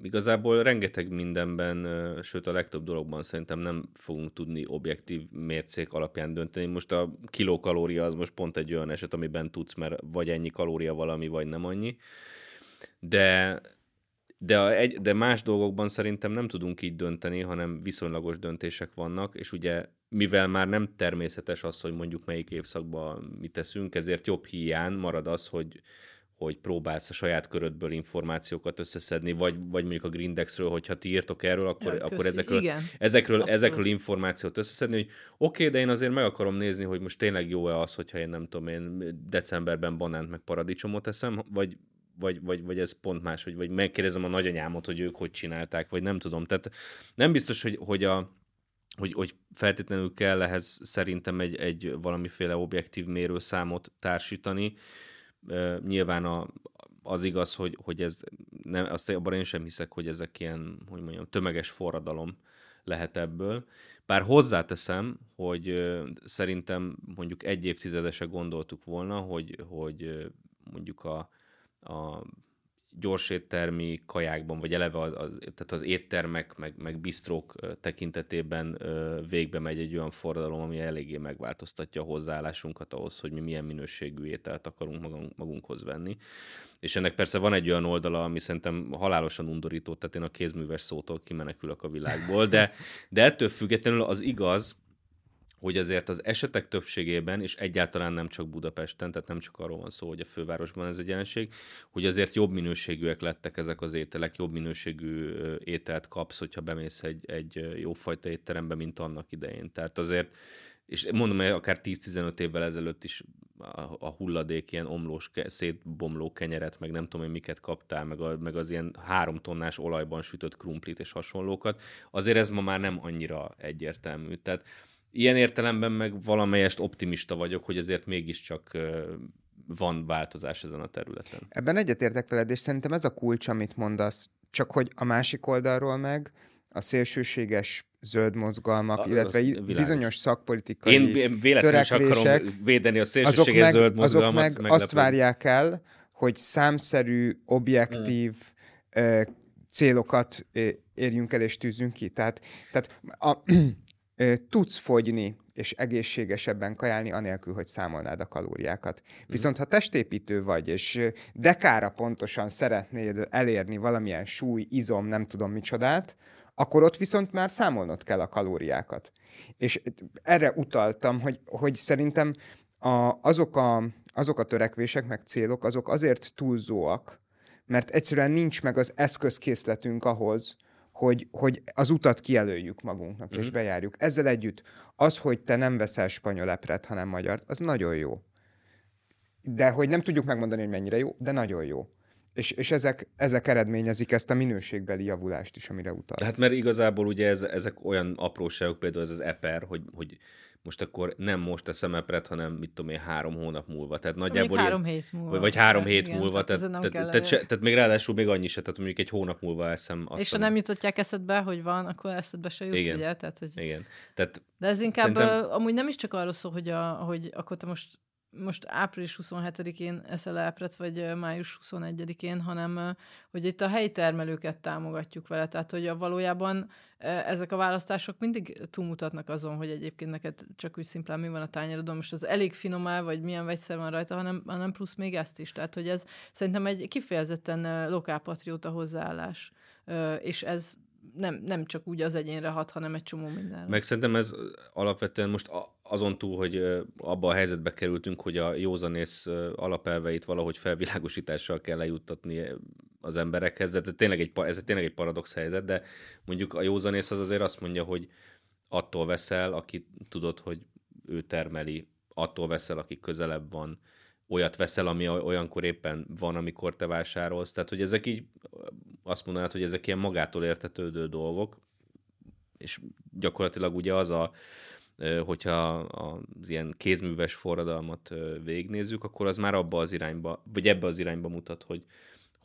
igazából rengeteg mindenben, sőt a legtöbb dologban szerintem nem fogunk tudni objektív mércék alapján dönteni. Most a kilokalória az most pont egy olyan eset, amiben tudsz, mert vagy ennyi kalória valami, vagy nem annyi. De de, a egy, de más dolgokban szerintem nem tudunk így dönteni, hanem viszonylagos döntések vannak, és ugye mivel már nem természetes az, hogy mondjuk melyik évszakban mit teszünk, ezért jobb hiány marad az, hogy, hogy próbálsz a saját körödből információkat összeszedni, vagy, vagy mondjuk a Grindexről, hogyha ti írtok erről, akkor, Ja, akkor ezekről, Igen. ezekről, Abszolút. ezekről információt összeszedni, hogy oké, okay, de én azért meg akarom nézni, hogy most tényleg jó-e az, hogyha én nem tudom, én decemberben banánt meg paradicsomot eszem, vagy, vagy, vagy, vagy ez pont más, hogy vagy megkérdezem a nagyanyámot, hogy ők hogy csinálták, vagy nem tudom. Tehát nem biztos, hogy, hogy a, hogy, hogy feltétlenül kell ehhez szerintem egy, egy valamiféle objektív mérőszámot társítani. Nyilván a, az igaz, hogy, hogy ez, nem, azt abban én sem hiszek, hogy ezek ilyen, hogy mondjam, tömeges forradalom lehet ebből. Bár hozzáteszem, hogy szerintem mondjuk egy évtizedese gondoltuk volna, hogy, hogy mondjuk a, a gyors éttermi kajákban, vagy eleve az, az, tehát az éttermek, meg, meg bistrók tekintetében ö, végbe megy egy olyan forradalom, ami eléggé megváltoztatja a hozzáállásunkat ahhoz, hogy mi milyen minőségű ételt akarunk magunk, magunkhoz venni. És ennek persze van egy olyan oldala, ami szerintem halálosan undorító, tehát én a kézműves szótól kimenekülök a világból, de, de ettől függetlenül az igaz, hogy azért az esetek többségében, és egyáltalán nem csak Budapesten, tehát nem csak arról van szó, hogy a fővárosban ez egy jelenség, hogy azért jobb minőségűek lettek ezek az ételek, jobb minőségű ételt kapsz, hogyha bemész egy, egy jófajta étterembe, mint annak idején. Tehát azért, és mondom, hogy akár 10-15 évvel ezelőtt is a, hulladék ilyen omlós, szétbomló kenyeret, meg nem tudom én miket kaptál, meg, a, meg az ilyen három tonnás olajban sütött krumplit és hasonlókat, azért ez ma már nem annyira egyértelmű. Tehát ilyen értelemben meg valamelyest optimista vagyok, hogy azért mégiscsak van változás ezen a területen. Ebben egyetértek veled, és szerintem ez a kulcs, amit mondasz, csak hogy a másik oldalról meg a szélsőséges zöld mozgalmak, A- illetve világos. bizonyos szakpolitikai Én véletlenül is akarom védeni a azok szélsőséges meg, zöld azok mozgalmat. meg azt meglepő. várják el, hogy számszerű, objektív ö, célokat érjünk el és tűzünk ki. Tehát, tehát a, tudsz fogyni és egészségesebben kajálni, anélkül, hogy számolnád a kalóriákat. Viszont ha testépítő vagy, és dekára pontosan szeretnéd elérni valamilyen súly, izom, nem tudom micsodát, akkor ott viszont már számolnod kell a kalóriákat. És erre utaltam, hogy, hogy szerintem a, azok, a, azok a törekvések, meg célok, azok azért túlzóak, mert egyszerűen nincs meg az eszközkészletünk ahhoz, hogy, hogy az utat kijelöljük magunknak, mm-hmm. és bejárjuk. Ezzel együtt az, hogy te nem veszel spanyol epret, hanem magyart, az nagyon jó. De hogy nem tudjuk megmondani, hogy mennyire jó, de nagyon jó. És, és ezek, ezek eredményezik ezt a minőségbeli javulást is, amire utalsz. Hát mert igazából ugye ez, ezek olyan apróságok, például ez az eper, hogy, hogy most akkor nem most teszem epret, hanem mit tudom én, három hónap múlva. Tehát nagyjából három ilyen, hét múlva. vagy, vagy három hét igen, múlva, tehát tehát, tehát, kell tehát, se, tehát még ráadásul még annyi se, tehát mondjuk egy hónap múlva eszem azt És ha a- nem jutotják eszedbe, hogy van, akkor eszedbe se jut, Igen. ugye? Tehát, hogy... Igen. Tehát De ez inkább Szerintem... amúgy nem is csak arról szól, hogy, a, hogy akkor te most, most április 27-én eszel epret, vagy május 21-én, hanem hogy itt a helyi termelőket támogatjuk vele. Tehát, hogy a valójában ezek a választások mindig túlmutatnak azon, hogy egyébként neked csak úgy szimplán mi van a tányérodon, most az elég finomá, vagy milyen vegyszer van rajta, hanem, hanem plusz még ezt is. Tehát, hogy ez szerintem egy kifejezetten lokálpatrióta hozzáállás. És ez nem, nem csak úgy az egyénre hat, hanem egy csomó mindenre. Meg szerintem ez alapvetően most azon túl, hogy abba a helyzetbe kerültünk, hogy a józanész alapelveit valahogy felvilágosítással kell lejuttatni az emberekhez, de tényleg egy, ez tényleg egy paradox helyzet, de mondjuk a józanész az azért azt mondja, hogy attól veszel, aki tudod, hogy ő termeli, attól veszel, aki közelebb van, olyat veszel, ami olyankor éppen van, amikor te vásárolsz. Tehát, hogy ezek így azt mondanád, hogy ezek ilyen magától értetődő dolgok, és gyakorlatilag ugye az a, hogyha az ilyen kézműves forradalmat ö, végignézzük, akkor az már abba az irányba, vagy ebbe az irányba mutat, hogy,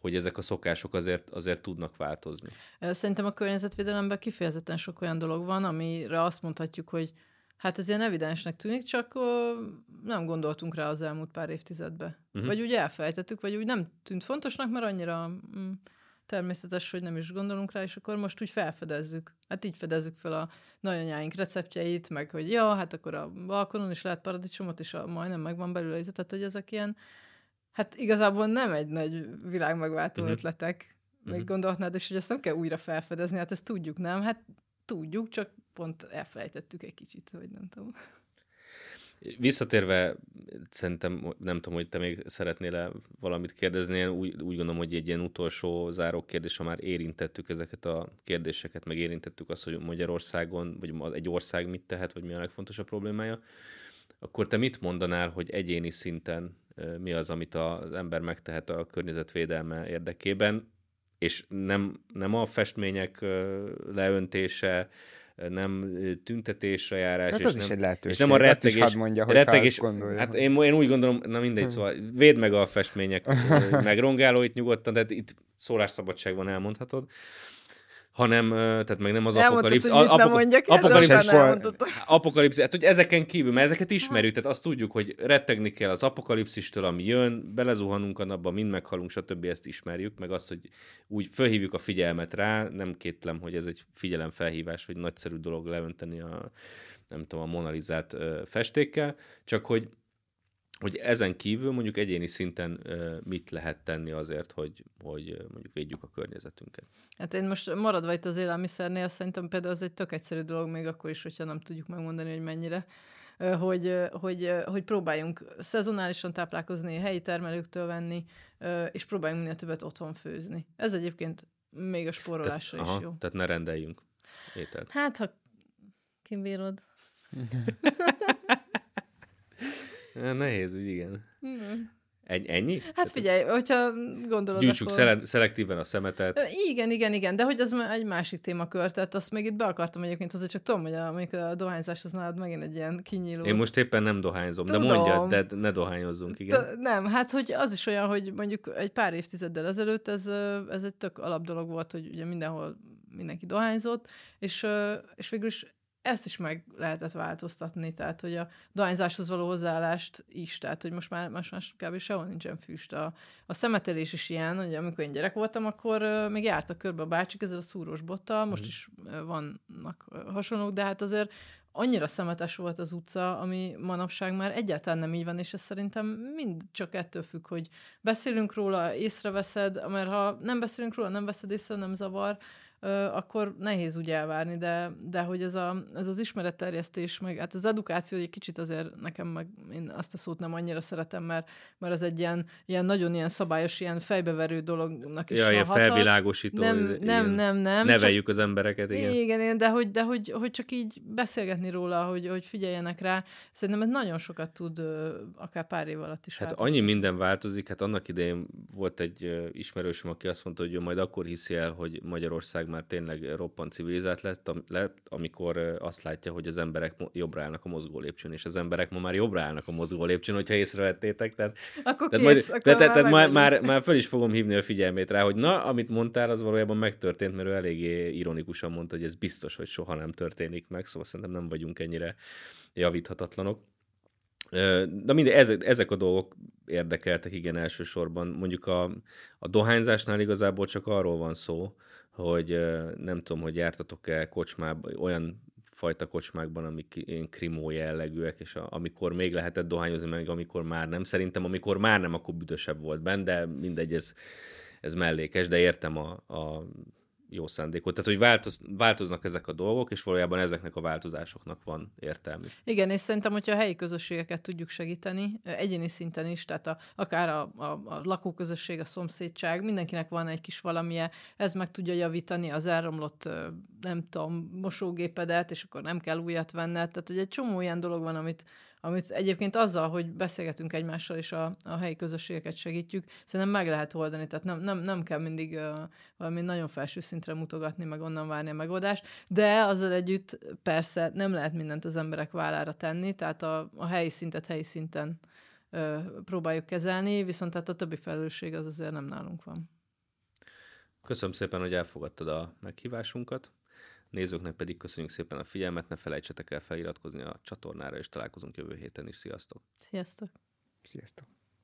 hogy ezek a szokások azért, azért tudnak változni. Szerintem a környezetvédelemben kifejezetten sok olyan dolog van, amire azt mondhatjuk, hogy hát ez ilyen evidensnek tűnik, csak ö, nem gondoltunk rá az elmúlt pár évtizedben. Mhm. Uh-huh. Vagy úgy elfelejtettük, vagy úgy nem tűnt fontosnak, mert annyira mm, természetes, hogy nem is gondolunk rá, és akkor most úgy felfedezzük. Hát így fedezzük fel a nagyanyáink receptjeit, meg hogy ja, hát akkor a balkonon is lehet paradicsomot, és a, majdnem megvan belőle, tehát hogy ezek ilyen, hát igazából nem egy nagy világ megváltó Mhm. uh-huh. ötletek, még Mhm. gondolhatnád, és hogy ezt nem kell újra felfedezni, hát ezt tudjuk, nem? Hát tudjuk, csak pont elfelejtettük egy kicsit, hogy nem tudom. Visszatérve, szerintem, nem tudom, hogy te még szeretnél-e valamit kérdezni, én úgy, úgy gondolom, hogy egy ilyen utolsó záró kérdés, ha már érintettük ezeket a kérdéseket, meg érintettük azt, hogy Magyarországon, vagy egy ország mit tehet, vagy mi a legfontosabb problémája, akkor te mit mondanál, hogy egyéni szinten mi az, amit az ember megtehet a környezetvédelme érdekében, és nem, nem a festmények leöntése, nem tüntetésre járás, Hát és az nem, is egy lehetőség. és nem a rettegés, hadd mondja, hogy rettegés gondolja. hát én, én úgy gondolom, na mindegy, szóval védd meg a festmények *laughs* megrongálóit nyugodtan, de itt szólásszabadság van, elmondhatod, hanem, tehát meg nem az Elmondtad, apokalipsz. hogy mit a- nem apoka- mondjak, apokalipsz- apokalipszis, hát hogy ezeken kívül, mert ezeket ismerjük, tehát azt tudjuk, hogy rettegni kell az apokalipszistől, ami jön, belezuhanunk a napba, mind meghalunk, stb. ezt ismerjük, meg azt, hogy úgy fölhívjuk a figyelmet rá, nem kétlem, hogy ez egy figyelemfelhívás, hogy nagyszerű dolog leönteni a, nem tudom, a monalizát festékkel, csak hogy hogy ezen kívül mondjuk egyéni szinten mit lehet tenni azért, hogy, hogy mondjuk védjük a környezetünket. Hát én most maradva itt az élelmiszernél, szerintem például az egy tök egyszerű dolog, még akkor is, hogyha nem tudjuk megmondani, hogy mennyire, hogy, hogy, hogy próbáljunk szezonálisan táplálkozni, helyi termelőktől venni, és próbáljunk minél többet otthon főzni. Ez egyébként még a spórolásra is aha, jó. tehát ne rendeljünk ételt. Hát, ha kibírod. *laughs* Nehéz ügy, igen. Egy, ennyi? Hát figyelj, hogyha gondolod, Gyűjtsük akkor... szele- szelektíven a szemetet. Igen, igen, igen, de hogy az egy másik témakör, tehát azt még itt be akartam egyébként hozzá, csak tudom, hogy a, mondjuk a dohányzás az nálad megint egy ilyen kinyíló. Én most éppen nem dohányzom, de Tudom. mondja, de ne dohányozzunk, igen. T- nem, hát hogy az is olyan, hogy mondjuk egy pár évtizeddel ezelőtt ez, ez egy tök alap dolog volt, hogy ugye mindenhol mindenki dohányzott, és, és végül is ezt is meg lehetett változtatni, tehát hogy a dohányzáshoz való hozzáállást is, tehát hogy most már, most már kb. sehol nincsen füst. A, a szemetelés is ilyen, hogy amikor én gyerek voltam, akkor uh, még jártak körbe a bácsik ezzel a szúrós bottal, most mm. is uh, vannak uh, hasonlók, de hát azért annyira szemetes volt az utca, ami manapság már egyáltalán nem így van, és ez szerintem mind csak ettől függ, hogy beszélünk róla, észreveszed, mert ha nem beszélünk róla, nem veszed észre, nem zavar, akkor nehéz úgy elvárni, de, de hogy ez, a, ez az ismeretterjesztés, meg hát az edukáció egy kicsit azért nekem meg én azt a szót nem annyira szeretem, mert, mert az egy ilyen, ilyen nagyon ilyen szabályos, ilyen fejbeverő dolognak is ja, ilyen felvilágosító. Nem, nem, nem, nem. Neveljük csak, az embereket, igen. Igen, igen de, hogy, de hogy, hogy csak így beszélgetni róla, hogy, hogy figyeljenek rá. Szerintem ez nagyon sokat tud akár pár év alatt is Hát változni. annyi minden változik, hát annak idején volt egy ismerősöm, aki azt mondta, hogy ő majd akkor hiszi el, hogy Magyarország már tényleg roppant civilizált lett, lett, amikor azt látja, hogy az emberek jobbra állnak a mozgó lépcsőn, és az emberek ma már jobbra állnak a mozgó lépcsőn, hogyha észrevettétek. Tehát, akkor tehát kész, majd, akkor tehát, tehát már, már, már föl is fogom hívni a figyelmét rá, hogy na, amit mondtál, az valójában megtörtént, mert ő eléggé ironikusan mondta, hogy ez biztos, hogy soha nem történik meg, szóval szerintem nem vagyunk ennyire javíthatatlanok. De mindegy, ezek, ezek a dolgok érdekeltek igen elsősorban. Mondjuk a, a dohányzásnál igazából csak arról van szó, hogy nem tudom, hogy jártatok-e kocsmában, olyan fajta kocsmákban, amik én krimó jellegűek, és a, amikor még lehetett dohányozni, meg amikor már nem. Szerintem, amikor már nem, akkor büdösebb volt benne, de mindegy, ez, ez mellékes, de értem a, a jó szándékot. Tehát, hogy változ, változnak ezek a dolgok, és valójában ezeknek a változásoknak van értelmű. Igen, és szerintem, hogyha a helyi közösségeket tudjuk segíteni, egyéni szinten is, tehát a, akár a, a, a lakóközösség, a szomszédság, mindenkinek van egy kis valamilyen, ez meg tudja javítani az elromlott, nem tudom, mosógépedet, és akkor nem kell újat venned. Tehát, hogy egy csomó ilyen dolog van, amit, amit egyébként azzal, hogy beszélgetünk egymással és a, a helyi közösségeket segítjük, szerintem meg lehet oldani, tehát nem, nem, nem kell mindig uh, valami nagyon felső szintre mutogatni, meg onnan várni a megoldást, de azzal együtt persze nem lehet mindent az emberek vállára tenni, tehát a, a helyi szintet helyi szinten uh, próbáljuk kezelni, viszont tehát a többi felelősség az azért nem nálunk van. Köszönöm szépen, hogy elfogadtad a meghívásunkat. Nézőknek pedig köszönjük szépen a figyelmet, ne felejtsetek el feliratkozni a csatornára, és találkozunk jövő héten is. Sziasztok! Sziasztok! Sziasztok!